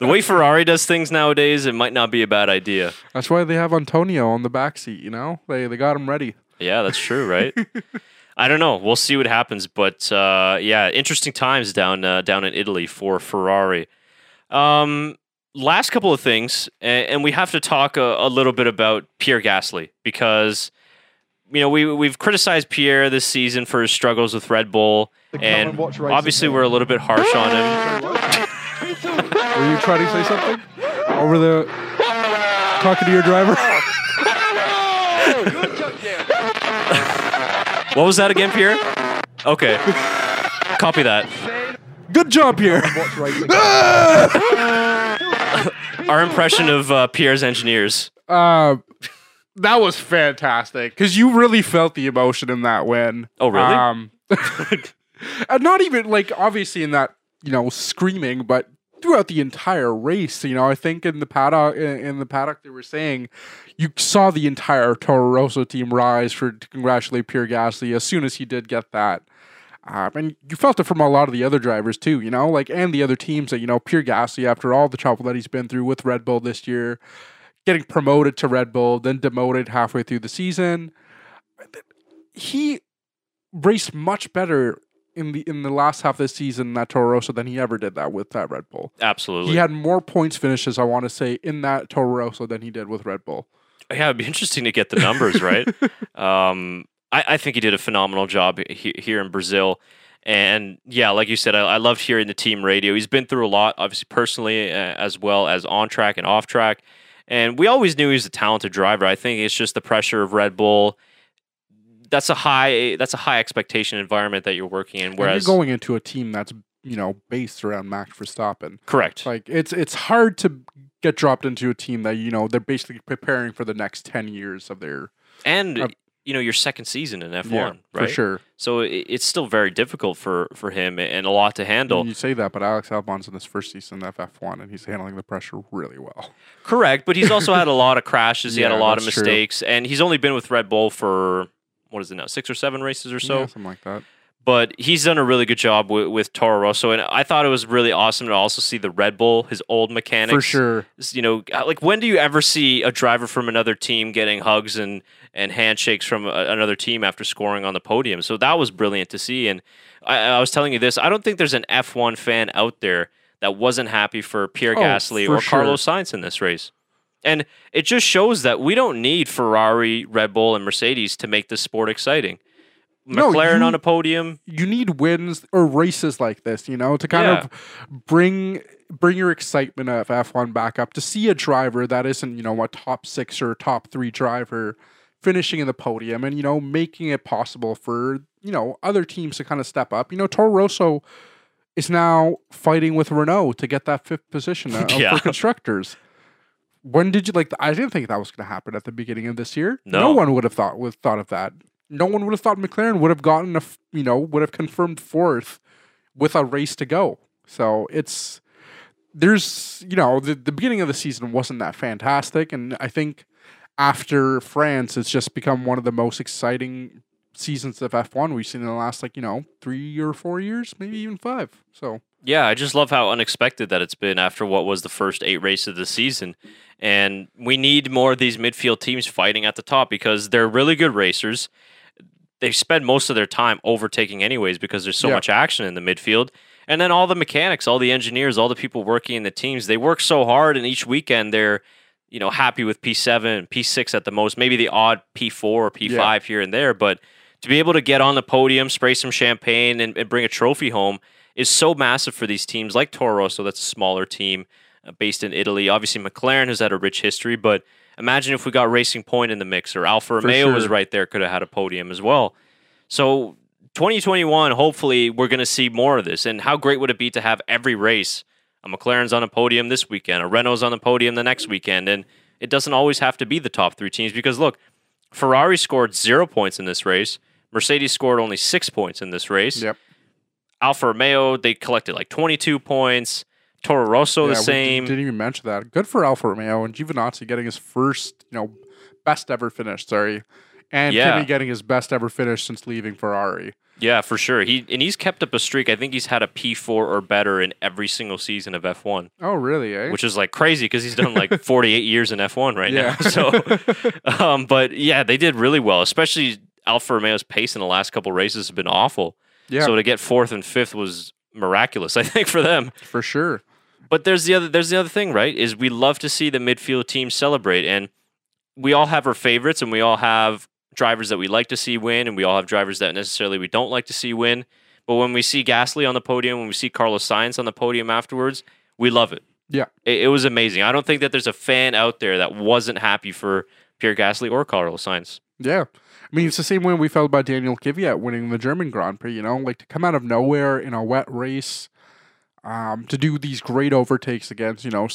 The way Ferrari does things nowadays, it might not be a bad idea. That's why they have Antonio on the back seat. You know, they they got him ready. Yeah, that's true, right? I don't know. We'll see what happens, but uh, yeah, interesting times down uh, down in Italy for Ferrari. Um, last couple of things, and, and we have to talk a, a, little bit about Pierre Gasly because you know we we've criticized Pierre this season for his struggles with Red Bull, and obviously we're a little bit harsh on him. Were you trying to say something over there talking to your driver? what was that again, Pierre? Okay, copy that. Good job, Pierre. Our impression of uh, Pierre's engineers. Uh, that was fantastic because you really felt the emotion in that win. Oh, really? Um, and not even like obviously in that you know screaming, but throughout the entire race. You know, I think in the paddock in the paddock they were saying you saw the entire Toro Rosso team rise for to congratulate Pierre Gasly as soon as he did get that. Um, and you felt it from a lot of the other drivers too, you know, like and the other teams that you know Pierre Gasly after all the trouble that he's been through with Red Bull this year, getting promoted to Red Bull, then demoted halfway through the season. He raced much better in the in the last half of the season that Toro Rosso than he ever did that with that Red Bull. Absolutely, he had more points finishes. I want to say in that Toro Rosso than he did with Red Bull. Yeah, it'd be interesting to get the numbers right. um, I, I, think he did a phenomenal job he, here in Brazil. And yeah, like you said, I, I loved hearing the team radio. He's been through a lot, obviously personally, uh, as well as on track and off track. And we always knew he was a talented driver. I think it's just the pressure of Red Bull that's a high that's a high expectation environment that you're working in. Whereas and you're going into a team that's you know based around Max Verstappen. Correct. Like it's it's hard to get dropped into a team that you know they're basically preparing for the next ten years of their and. Uh, you know your second season in F1, yeah, right? For sure. So it, it's still very difficult for for him and a lot to handle. And you say that, but Alex Albon's in his first season of F1, and he's handling the pressure really well. Correct, but he's also had a lot of crashes. He yeah, had a lot of mistakes, true. and he's only been with Red Bull for what is it now, six or seven races or so, yeah, something like that. But he's done a really good job with, with Toro Rosso, and I thought it was really awesome to also see the Red Bull, his old mechanics. For sure, you know, uh, like when do you ever see a driver from another team getting hugs and and handshakes from a, another team after scoring on the podium? So that was brilliant to see. And I, I was telling you this: I don't think there's an F1 fan out there that wasn't happy for Pierre oh, Gasly or sure. Carlos Sainz in this race. And it just shows that we don't need Ferrari, Red Bull, and Mercedes to make this sport exciting. McLaren no, you, on a podium. You need wins or races like this, you know, to kind yeah. of bring bring your excitement of F1 back up to see a driver that isn't, you know, a top 6 or top 3 driver finishing in the podium and you know making it possible for, you know, other teams to kind of step up. You know, Toro Rosso is now fighting with Renault to get that fifth position uh, yeah. for constructors when did you like? I didn't think that was going to happen at the beginning of this year. No. no one would have thought would thought of that. No one would have thought McLaren would have gotten a you know would have confirmed fourth with a race to go. So it's there's you know the the beginning of the season wasn't that fantastic, and I think after France, it's just become one of the most exciting seasons of F1 we've seen in the last like you know three or four years, maybe even five. So yeah, I just love how unexpected that it's been after what was the first eight races of the season. And we need more of these midfield teams fighting at the top because they're really good racers. They spend most of their time overtaking, anyways, because there's so yeah. much action in the midfield. And then all the mechanics, all the engineers, all the people working in the teams, they work so hard, and each weekend they're you know happy with P7, P6 at the most, maybe the odd P4 or P5 yeah. here and there, but to be able to get on the podium, spray some champagne, and, and bring a trophy home is so massive for these teams like Toro. So that's a smaller team uh, based in Italy. Obviously, McLaren has had a rich history, but imagine if we got Racing Point in the mix or Alfa Romeo sure. was right there, could have had a podium as well. So 2021, hopefully, we're going to see more of this. And how great would it be to have every race? A McLaren's on a podium this weekend, a Renault's on the podium the next weekend, and it doesn't always have to be the top three teams because look, Ferrari scored zero points in this race. Mercedes scored only six points in this race. Yep. Alfa Romeo, they collected like 22 points. Toro Rosso, yeah, the same. didn't even mention that. Good for Alfa Romeo and Giovinazzi getting his first, you know, best ever finish. Sorry, and yeah. Kimi getting his best ever finish since leaving Ferrari. Yeah, for sure. He and he's kept up a streak. I think he's had a P4 or better in every single season of F1. Oh, really? Eh? Which is like crazy because he's done like 48 years in F1 right yeah. now. So, um, but yeah, they did really well, especially Alfa Romeo's pace in the last couple races has been awful. Yeah, So to get fourth and fifth was miraculous, I think, for them. for sure. But there's the other there's the other thing, right? Is we love to see the midfield team celebrate, and we all have our favorites, and we all have drivers that we like to see win, and we all have drivers that necessarily we don't like to see win. But when we see Gasly on the podium, when we see Carlos Sainz on the podium afterwards, we love it. Yeah. It, it was amazing. I don't think that there's a fan out there that wasn't happy for Pierre Gasly or Carlos Sainz. Yeah. I mean, it's the same way we felt about Daniel Kvyat winning the German Grand Prix, you know, like to come out of nowhere in a wet race, um, to do these great overtakes against, you know,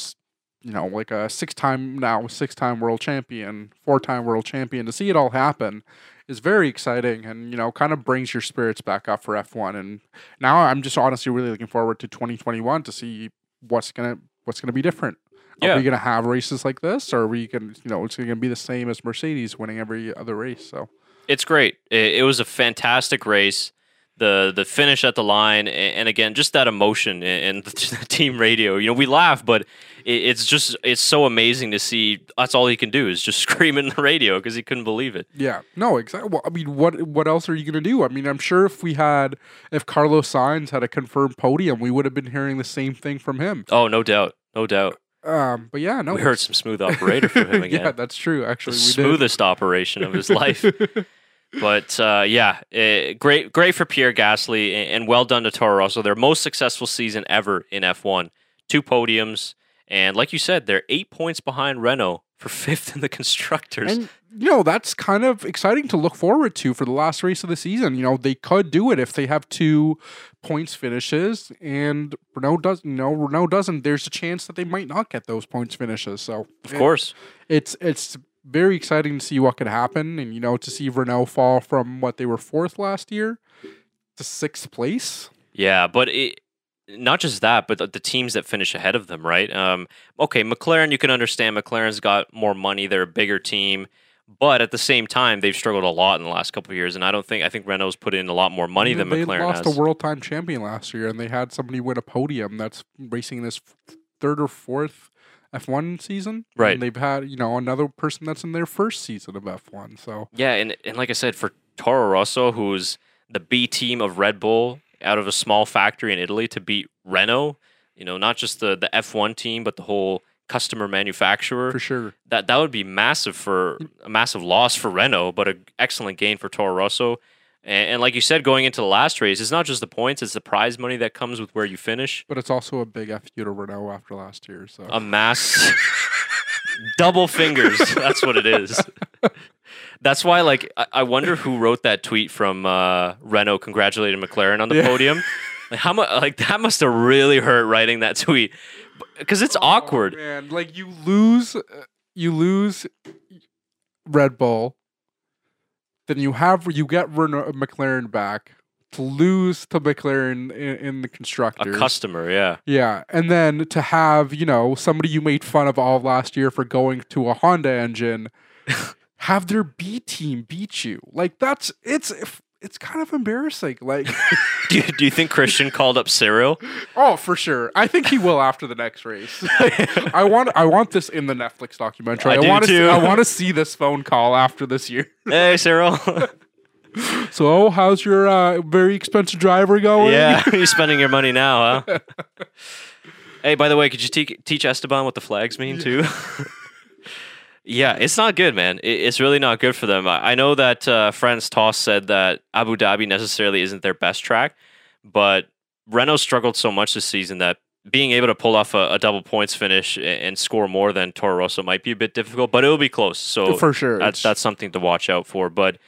you know, like a six-time now six-time world champion, four-time world champion. To see it all happen is very exciting, and you know, kind of brings your spirits back up for F1. And now I'm just honestly really looking forward to 2021 to see what's gonna what's gonna be different. Yeah. Are we gonna have races like this, or are we gonna, you know, it's gonna be the same as Mercedes winning every other race? So. It's great. It, it was a fantastic race. The the finish at the line, a- and again, just that emotion and the team radio. You know, we laugh, but it, it's just it's so amazing to see. That's all he can do is just scream in the radio because he couldn't believe it. Yeah, no, exactly. Well, I mean, what what else are you gonna do? I mean, I'm sure if we had, if Carlos Sainz had a confirmed podium, we would have been hearing the same thing from him. Oh, no doubt, no doubt. Um, but yeah, no, we heard some smooth operator from him again. yeah, that's true. Actually, the smoothest operation of his life. But uh, yeah, eh, great, great for Pierre Gasly, a- and well done to Toro Rosso. Their most successful season ever in F1, two podiums, and like you said, they're eight points behind Renault for fifth in the constructors. And you know that's kind of exciting to look forward to for the last race of the season. You know they could do it if they have two points finishes, and Renault does. You know Renault doesn't. There's a chance that they might not get those points finishes. So of course, it's it's very exciting to see what could happen, and you know to see Renault fall from what they were fourth last year to sixth place. yeah, but it, not just that, but the, the teams that finish ahead of them, right? Um, okay, McLaren, you can understand. McLaren's got more money; they're a bigger team. But at the same time, they've struggled a lot in the last couple of years, and I don't think I think Renault's put in a lot more money than they McLaren lost has. a world time champion last year, and they had somebody win a podium that's racing this third or fourth F1 season. Right. And they've had you know another person that's in their first season of F1. So Yeah, and and like I said, for Toro Rosso, who's the B team of Red Bull out of a small factory in Italy, to beat Renault, you know, not just the the F1 team, but the whole customer manufacturer. for sure. That that would be massive for a massive loss for Renault, but an excellent gain for Toro Rosso. And, and like you said, going into the last race, it's not just the points; it's the prize money that comes with where you finish. But it's also a big F you to Renault after last year. So A mass double fingers. That's what it is. That's why, like, I, I wonder who wrote that tweet from uh, Renault congratulating McLaren on the Yeah. podium. Like, how much? Like, that must have really hurt writing that tweet because it's awkward. Oh, man. Like you lose, uh, you lose Red Bull, then you have you get Renault, McLaren back to lose to McLaren in, in the constructors. A customer, yeah, Yeah, and then to have you know somebody you made fun of all last year for going to a Honda engine, have their B team beat you. Like that's it's it's kind of embarrassing. Like do you, do you think Christian called up Cyril? oh, for sure. I think he will after the next race. I want I want this in the Netflix documentary. I do want to I want to see this phone call after this year. hey, Cyril. So, how's your uh, very expensive driver going? yeah, you're spending your money now, huh? hey, by the way, could you te- teach Esteban what the flags mean too? Yeah, it's not good, man. It's really not good for them. I know that uh, Franz Tost said that Abu Dhabi necessarily isn't their best track, but Renault struggled so much this season that being able to pull off a, a double points finish and score more than Toro Rosso might be a bit difficult, but it will be close. So for sure. that's that's something to watch out for. But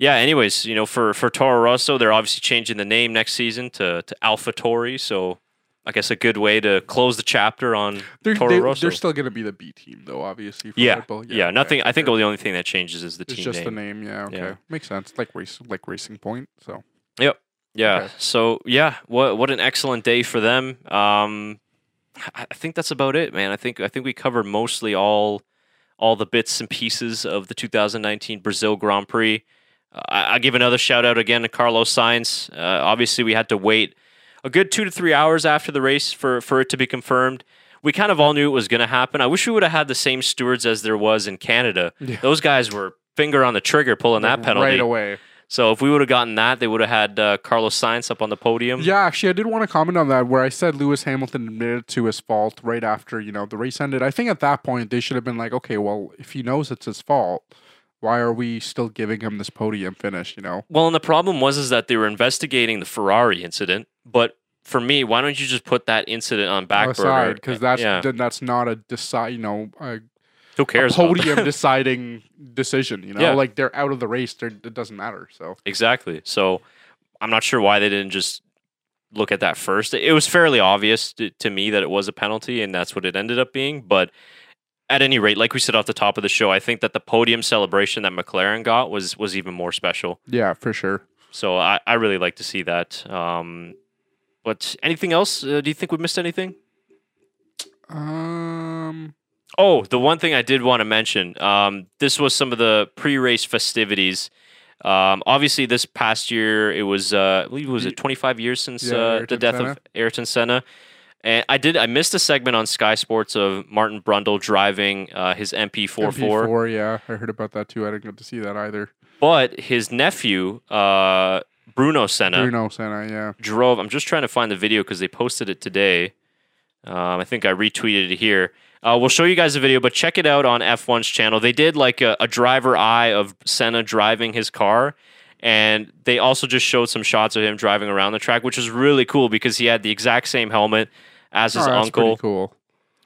yeah, anyways, you know, for for Toro Rosso, they're obviously changing the name next season to to AlphaTauri. So I guess a good way to close the chapter on they're, Toro they, Rosso. are still going to be the B team, though. Obviously, for yeah, Red Bull. yeah, okay, nothing. I think sure. the only thing that changes is the it's team just name. the name. Yeah, okay, Yeah. makes sense. Like race, like Racing Point. So Yep. Yeah. Okay. So yeah, what what an excellent day for them. Um, I I think that's about it, man. I think I think we covered mostly all all the bits and pieces of the 2019 Brazil Grand Prix. Uh, I, I give another shout out again to Carlos Sainz. Uh, obviously, we had to wait a good two to three hours after the race for for it to be confirmed. We kind of all knew it was going to happen. I wish we would have had the same stewards as there was in Canada. Yeah. Those guys were finger on the trigger pulling that penalty. right away. So if we would have gotten that, they would have had uh, Carlos Sainz up on the podium. Yeah, actually, I did want to comment on that where I said Lewis Hamilton admitted to his fault right after you know the race ended. I think at that point they should have been like, okay, well, if he knows it's his fault, why are we still giving him this podium finish? You know? Well, and the problem was is that they were investigating the Ferrari incident, but for me, why don't you just put that incident on back aside because that's yeah. then that's not a decide. You know, a, Who cares? podium deciding decision. You know, Yeah. like they're out of the race. They're, it doesn't matter. So Exactly. So I'm not sure why they didn't just look at that first. It was fairly obvious to, to me that it was a penalty, and that's what it ended up being. But at any rate, like we said off the top of the show, I think that the podium celebration that McLaren got was was even more special. yeah, for sure. So I, I really like to see that. Um, but anything else? Uh, do you think we missed anything? Um. Oh, the one thing I did want to mention. Um, this was some of the pre-race festivities. Um, obviously, this past year it was, uh, I believe, it was it 25 years since Yeah, uh, the death Senna. of Ayrton Senna. And I did. I missed a segment on Sky Sports of Martin Brundle driving uh, his MP44, MP4, yeah, I heard about that too. I didn't get to see that either. but his nephew uh, Bruno Senna Bruno Senna, yeah. drove. I'm just trying to find the video because they posted it today. Um, I think I retweeted it here. Uh, we'll show you guys the video, but check it out on F1's channel. They did like a, a driver eye of Senna driving his car, and they also just showed some shots of him driving around the track, which was really cool because he had the exact same helmet as his Oh, uncle. cool.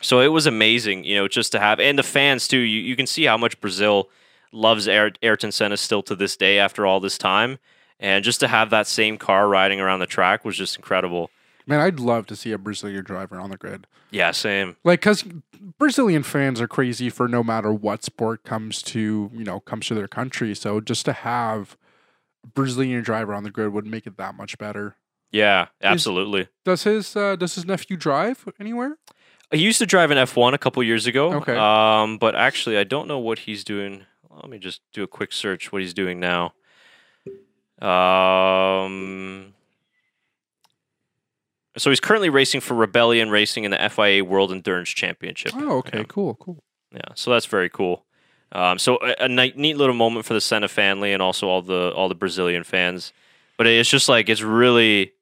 So it was amazing, you know, just to have, and the fans too. You, you can see how much Brazil loves Ayrton Senna still to this day after all this time. And just to have that same car riding around the track was just incredible. Man, I'd love to see a Brazilian driver on the grid. Yeah, same. Like, cause Brazilian fans are crazy for no matter what sport comes to, you know, comes to their country. So just to have a Brazilian driver on the grid would make it that much better. Yeah, absolutely. Does his uh, does his nephew drive anywhere? He used to drive an F1 a couple years ago. Okay. Um, but actually, I don't know what he's doing. Let me just do a quick search what he's doing now. Um, so he's currently racing for Rebellion Racing in the FIA World Endurance Championship. Oh, okay, Yeah. cool, cool. Yeah, so that's very cool. Um, so a, a neat, neat little moment for the Senna family and also all the all the Brazilian fans. But it's just like it's really,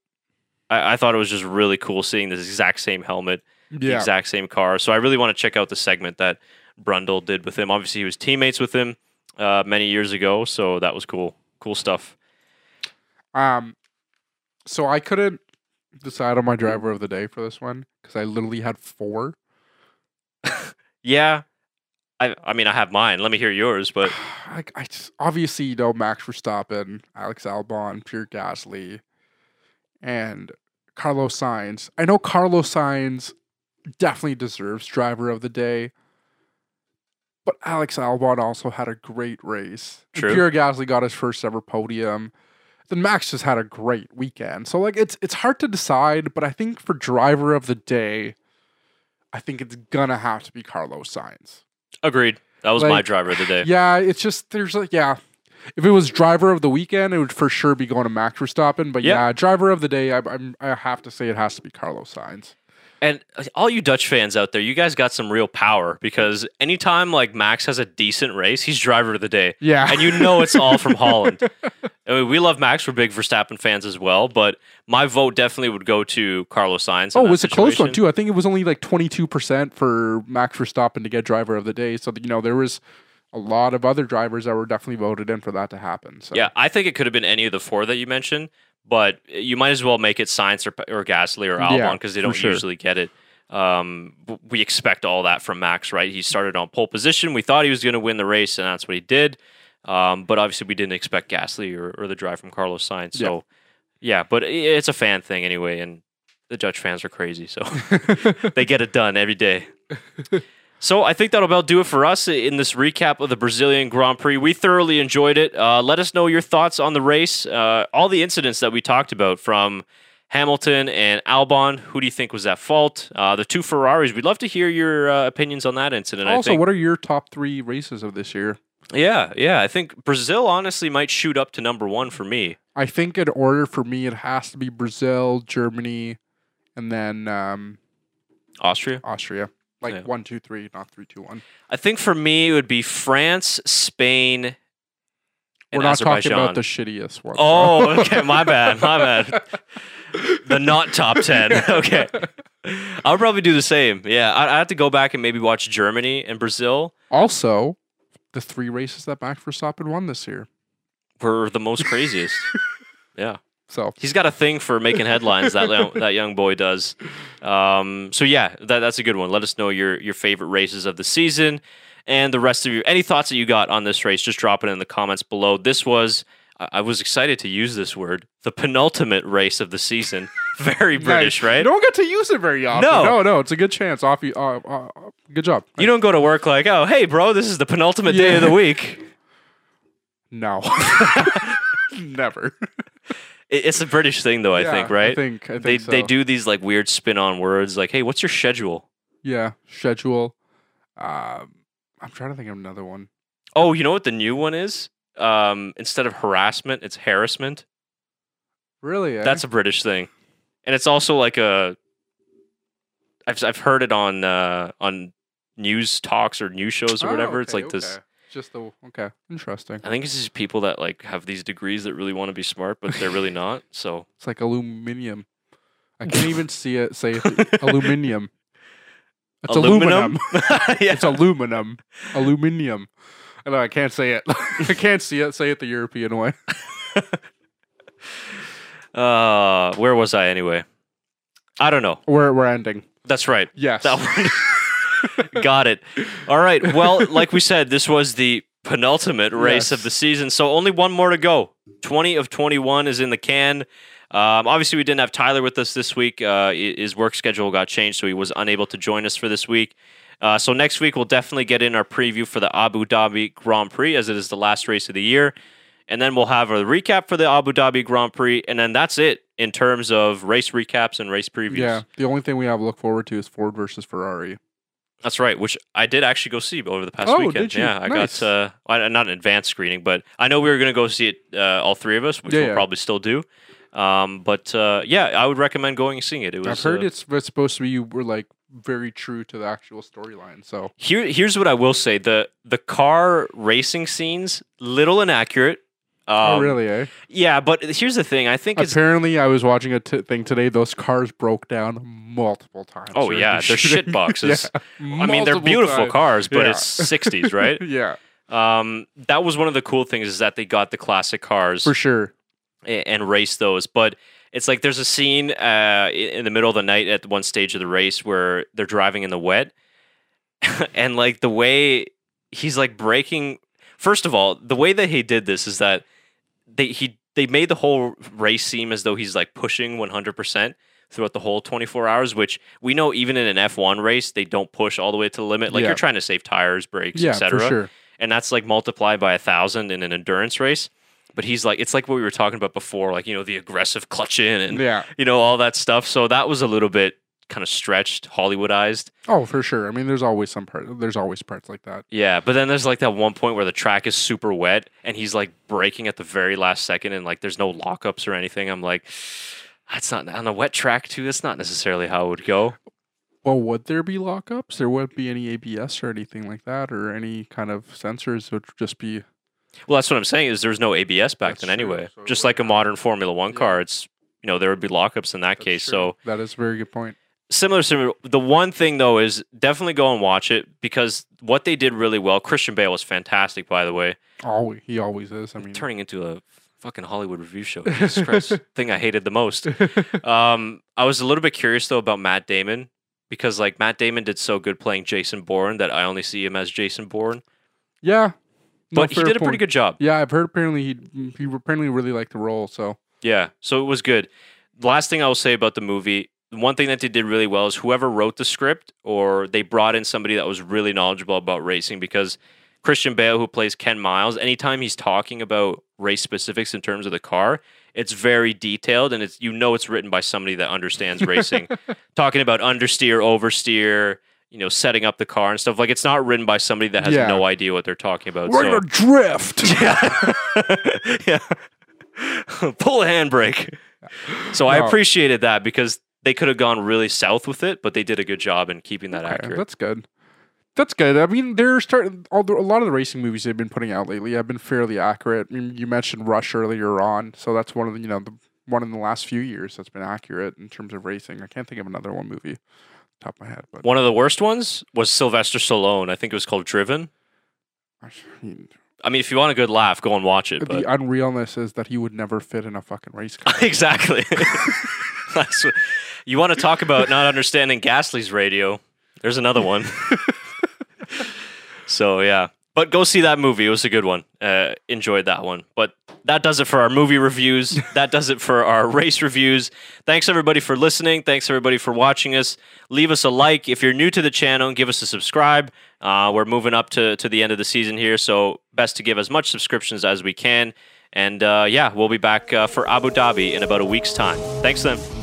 I, I thought it was just really cool seeing this exact same helmet, the Yeah, exact same car. So I really want to check out the segment that Brundle did with him. Obviously, he was teammates with him uh, many years ago, so that was cool. Cool stuff. Um, so I couldn't decide on my driver of the day for this one because I literally had four. Yeah, I I mean I have mine. Let me hear yours. But I, I just, obviously you know Max Verstappen, Alex Albon, Pierre Gasly, and Carlos Sainz. I know Carlos Sainz definitely deserves driver of the day, but Alex Albon also had a great race. And True. Pierre Gasly got his first ever podium. Then Max just had a great weekend. So like it's it's hard to decide, but I think for driver of the day, I think it's gonna have to be Carlos Sainz. agreed. That was my driver of the day. Yeah, it's just there's like yeah. If it was driver of the weekend, it would for sure be going to Max Verstappen. But Yeah. yeah, driver of the day, I, I'm I have to say it has to be Carlos Sainz. And uh, all you Dutch fans out there, you guys got some real power because anytime like Max has a decent race, he's driver of the day. Yeah, And you know it's all from Holland. I mean, we love Max. We're big Verstappen fans as well, but my vote definitely would go to Carlos Sainz. oh, it was a close one too. I think it was only like 22 percent for Max Verstappen to get driver of the day. So you know there was a lot of other drivers that were definitely voted in for that to happen. So Yeah, I think it could have been any of the four that you mentioned, but you might as well make it Sainz or, or Gasly or Albon Yeah, because they don't sure. usually get it. Um, we expect all that from Max, right? He started on pole position. We thought he was going to win the race, and that's what he did. Um, but obviously, we didn't expect Gasly or, or the drive from Carlos Sainz. So, yeah, but it's a fan thing anyway, and the Dutch fans are crazy, so they get it done every day. So I think that'll about do it for us in this recap of the Brazilian Grand Prix. We thoroughly enjoyed it. Uh, let us know your thoughts on the race, uh, all the incidents that we talked about from Hamilton and Albon. Who do you think was at fault? Uh, the two Ferraris. We'd love to hear your uh, opinions on that incident. I also, what are your top three races of this year? yeah, yeah. I think Brazil honestly might shoot up to number one for me. I think in order for me, it has to be Brazil, Germany, and then um, Austria. Austria. Like Yeah. one, two, three, not three, two, one. I think for me it would be France, Spain, We're not Azerbaijan. talking about the shittiest one. Oh, okay. My bad. My bad. The not top 10. Okay. I would probably do the same. Yeah. I, I have to go back and maybe watch Germany and Brazil Also, the three races that Max Verstappen won this year. were the most craziest. yeah. So He's got a thing for making headlines. That young, that young boy does. Um, so yeah, that, that's a good one. Let us know your your favorite races of the season, and the rest of you. Any thoughts that you got on this race? Just drop it in the comments below. This was. I was excited to use this word. The penultimate race of the season. Very British, Nice. right? You don't get to use it very often. No. no, no. It's a good chance. Off you. Uh, uh, uh, good job. You don't go to work like, oh, hey, bro, this is the penultimate day of the week. No. Never. It- It's a British thing, though. I Yeah, think, right? I think. I think they so. they do these like weird spin on words, like, hey, what's your schedule? Yeah. Schedule. Um, I'm trying to think of another one. Oh, you know what the new one is? Um, instead of harassment, it's harassment. Really? eh? That's a British thing, and it's also like a. I've I've heard it on uh, on news talks or news shows or Oh, whatever. it's okay, like this. okay. Just the okay. Interesting. I think it's just people that like have these degrees that really want to be smart, but they're really not. So It's like aluminium. I can't even see it. Say it. aluminium. It's aluminum. yeah. it's aluminum. Aluminium. I know I can't say it. I can't see it. Say it the European way. Uh, where was I anyway? I don't know. We're we're ending. That's right. Yes. That. Got it. All right. Well, like we said, this was the penultimate race Yes. of the season, so only one more to go. Twenty of twenty-one is in the can. Um, obviously, we didn't have Tyler with us this week. Uh, his work schedule got changed, so he was unable to join us for this week. Uh, so next week we'll definitely get in our preview for the Abu Dhabi Grand Prix, as it is the last race of the year, and then we'll have a recap for the Abu Dhabi Grand Prix, and then that's it in terms of race recaps and race previews. Yeah. The only thing we have to look forward to is Ford versus Ferrari. That's right, which I did actually go see over the past Oh, weekend. did you? Yeah, I Nice. got uh, I- not an advanced screening, but I know we were going to go see it, uh, all three of us, which Yeah, we'll yeah. probably still do. Um, but uh, yeah, I would recommend going and seeing it. It was. I've heard uh, it's, it's supposed to be you were like very true to the actual storyline. So Here, here's what I will say: the the car racing scenes little inaccurate. Um, oh really? Eh? Yeah, but here's the thing: I think it's. Apparently, I was watching a t- thing today. Those cars broke down multiple times. Oh yeah, the they're shit boxes. Yeah, I mean, they're beautiful times. cars, but Yeah. it's '60s, right? yeah, um, that was one of the cool things is that they got the classic cars. for sure. a- and race those. But it's like there's a scene uh, in the middle of the night at one stage of the race where they're driving in the wet, and like the way he's like braking. First of all, the way that he did this is that they he they made the whole race seem as though he's like pushing 100 percent throughout the whole 24 hours which we know even in an F1 race they don't push all the way to the limit like Yeah. you're trying to save tires brakes Yeah, etc sure. and that's like multiplied by a thousand in an endurance race. But he's like, it's like what we were talking about before, like you know the aggressive clutch in and Yeah. you know all that stuff. So that was a little bit kind of stretched, Hollywoodized. Oh, for sure. I mean, there's always some part. There's always parts like that. Yeah, but then there's like that one point where the track is super wet and he's like braking at the very last second and like there's no lockups or anything. I'm like, that's not on a wet track too. That's not necessarily how it would go. Well, would there be lockups? There wouldn't be any ABS or anything like that, or any kind of sensors. It would just be. Well, that's what I'm saying is there's no ABS back That's then true, anyway. so Just like a modern Formula One Yeah. car, it's you know there would be lockups in that that's case. true. So that is a very good point. Similar similar the one thing though is definitely go and watch it because what they did really well christian bale was fantastic by the way. Always, he always is. I mean, turning into a fucking hollywood review show. Jesus christ thing i hated the most. Um i was a little bit curious though about matt damon because like matt damon did so good playing jason bourne that i only see him as jason bourne. Yeah, no, but he did a pretty good job. Yeah, I've heard apparently he he apparently really liked the role. So. Yeah, so it was good. Last thing I will say about the movie, one thing that they did really well is whoever wrote the script or they brought in somebody that was really knowledgeable about racing because Christian Bale, who plays Ken Miles, anytime he's talking about race specifics in terms of the car, it's very detailed and it's you know it's written by somebody that understands racing. talking about understeer, oversteer, you know, setting up the car and stuff. Like it's not written by somebody that has Yeah. no idea what they're talking about. we're so- gonna drift. yeah. yeah. Pull a handbrake. So I appreciated that because they could have gone really south with it, but they did a good job in keeping that Okay, accurate. That's good. that's good. I mean, they're starting. All the, a lot of the racing movies they've been putting out lately have been fairly accurate. I mean, you mentioned Rush earlier on, so that's one of the you know the one in the last few years that's been accurate in terms of racing. I can't think of another one movie top of my head, but One of the worst ones was Sylvester Stallone. I think it was called Driven. I mean, I mean, if you want a good laugh, go and watch it. the But unrealness is that he would never fit in a fucking race car. exactly. That's what, you want to talk about not understanding Gasly's radio? There's another one. so yeah, but go see that movie. It was a good one. Uh, enjoyed that one. But that does it for our movie reviews. that does it for our race reviews. Thanks everybody for listening. Thanks everybody for watching us. Leave us a like if you're new to the channel. Give us a subscribe. Uh, we're moving up to to the end of the season here, so best to give as much subscriptions as we can. And uh, yeah, we'll be back uh, for Abu Dhabi in about a week's time. Thanks, then.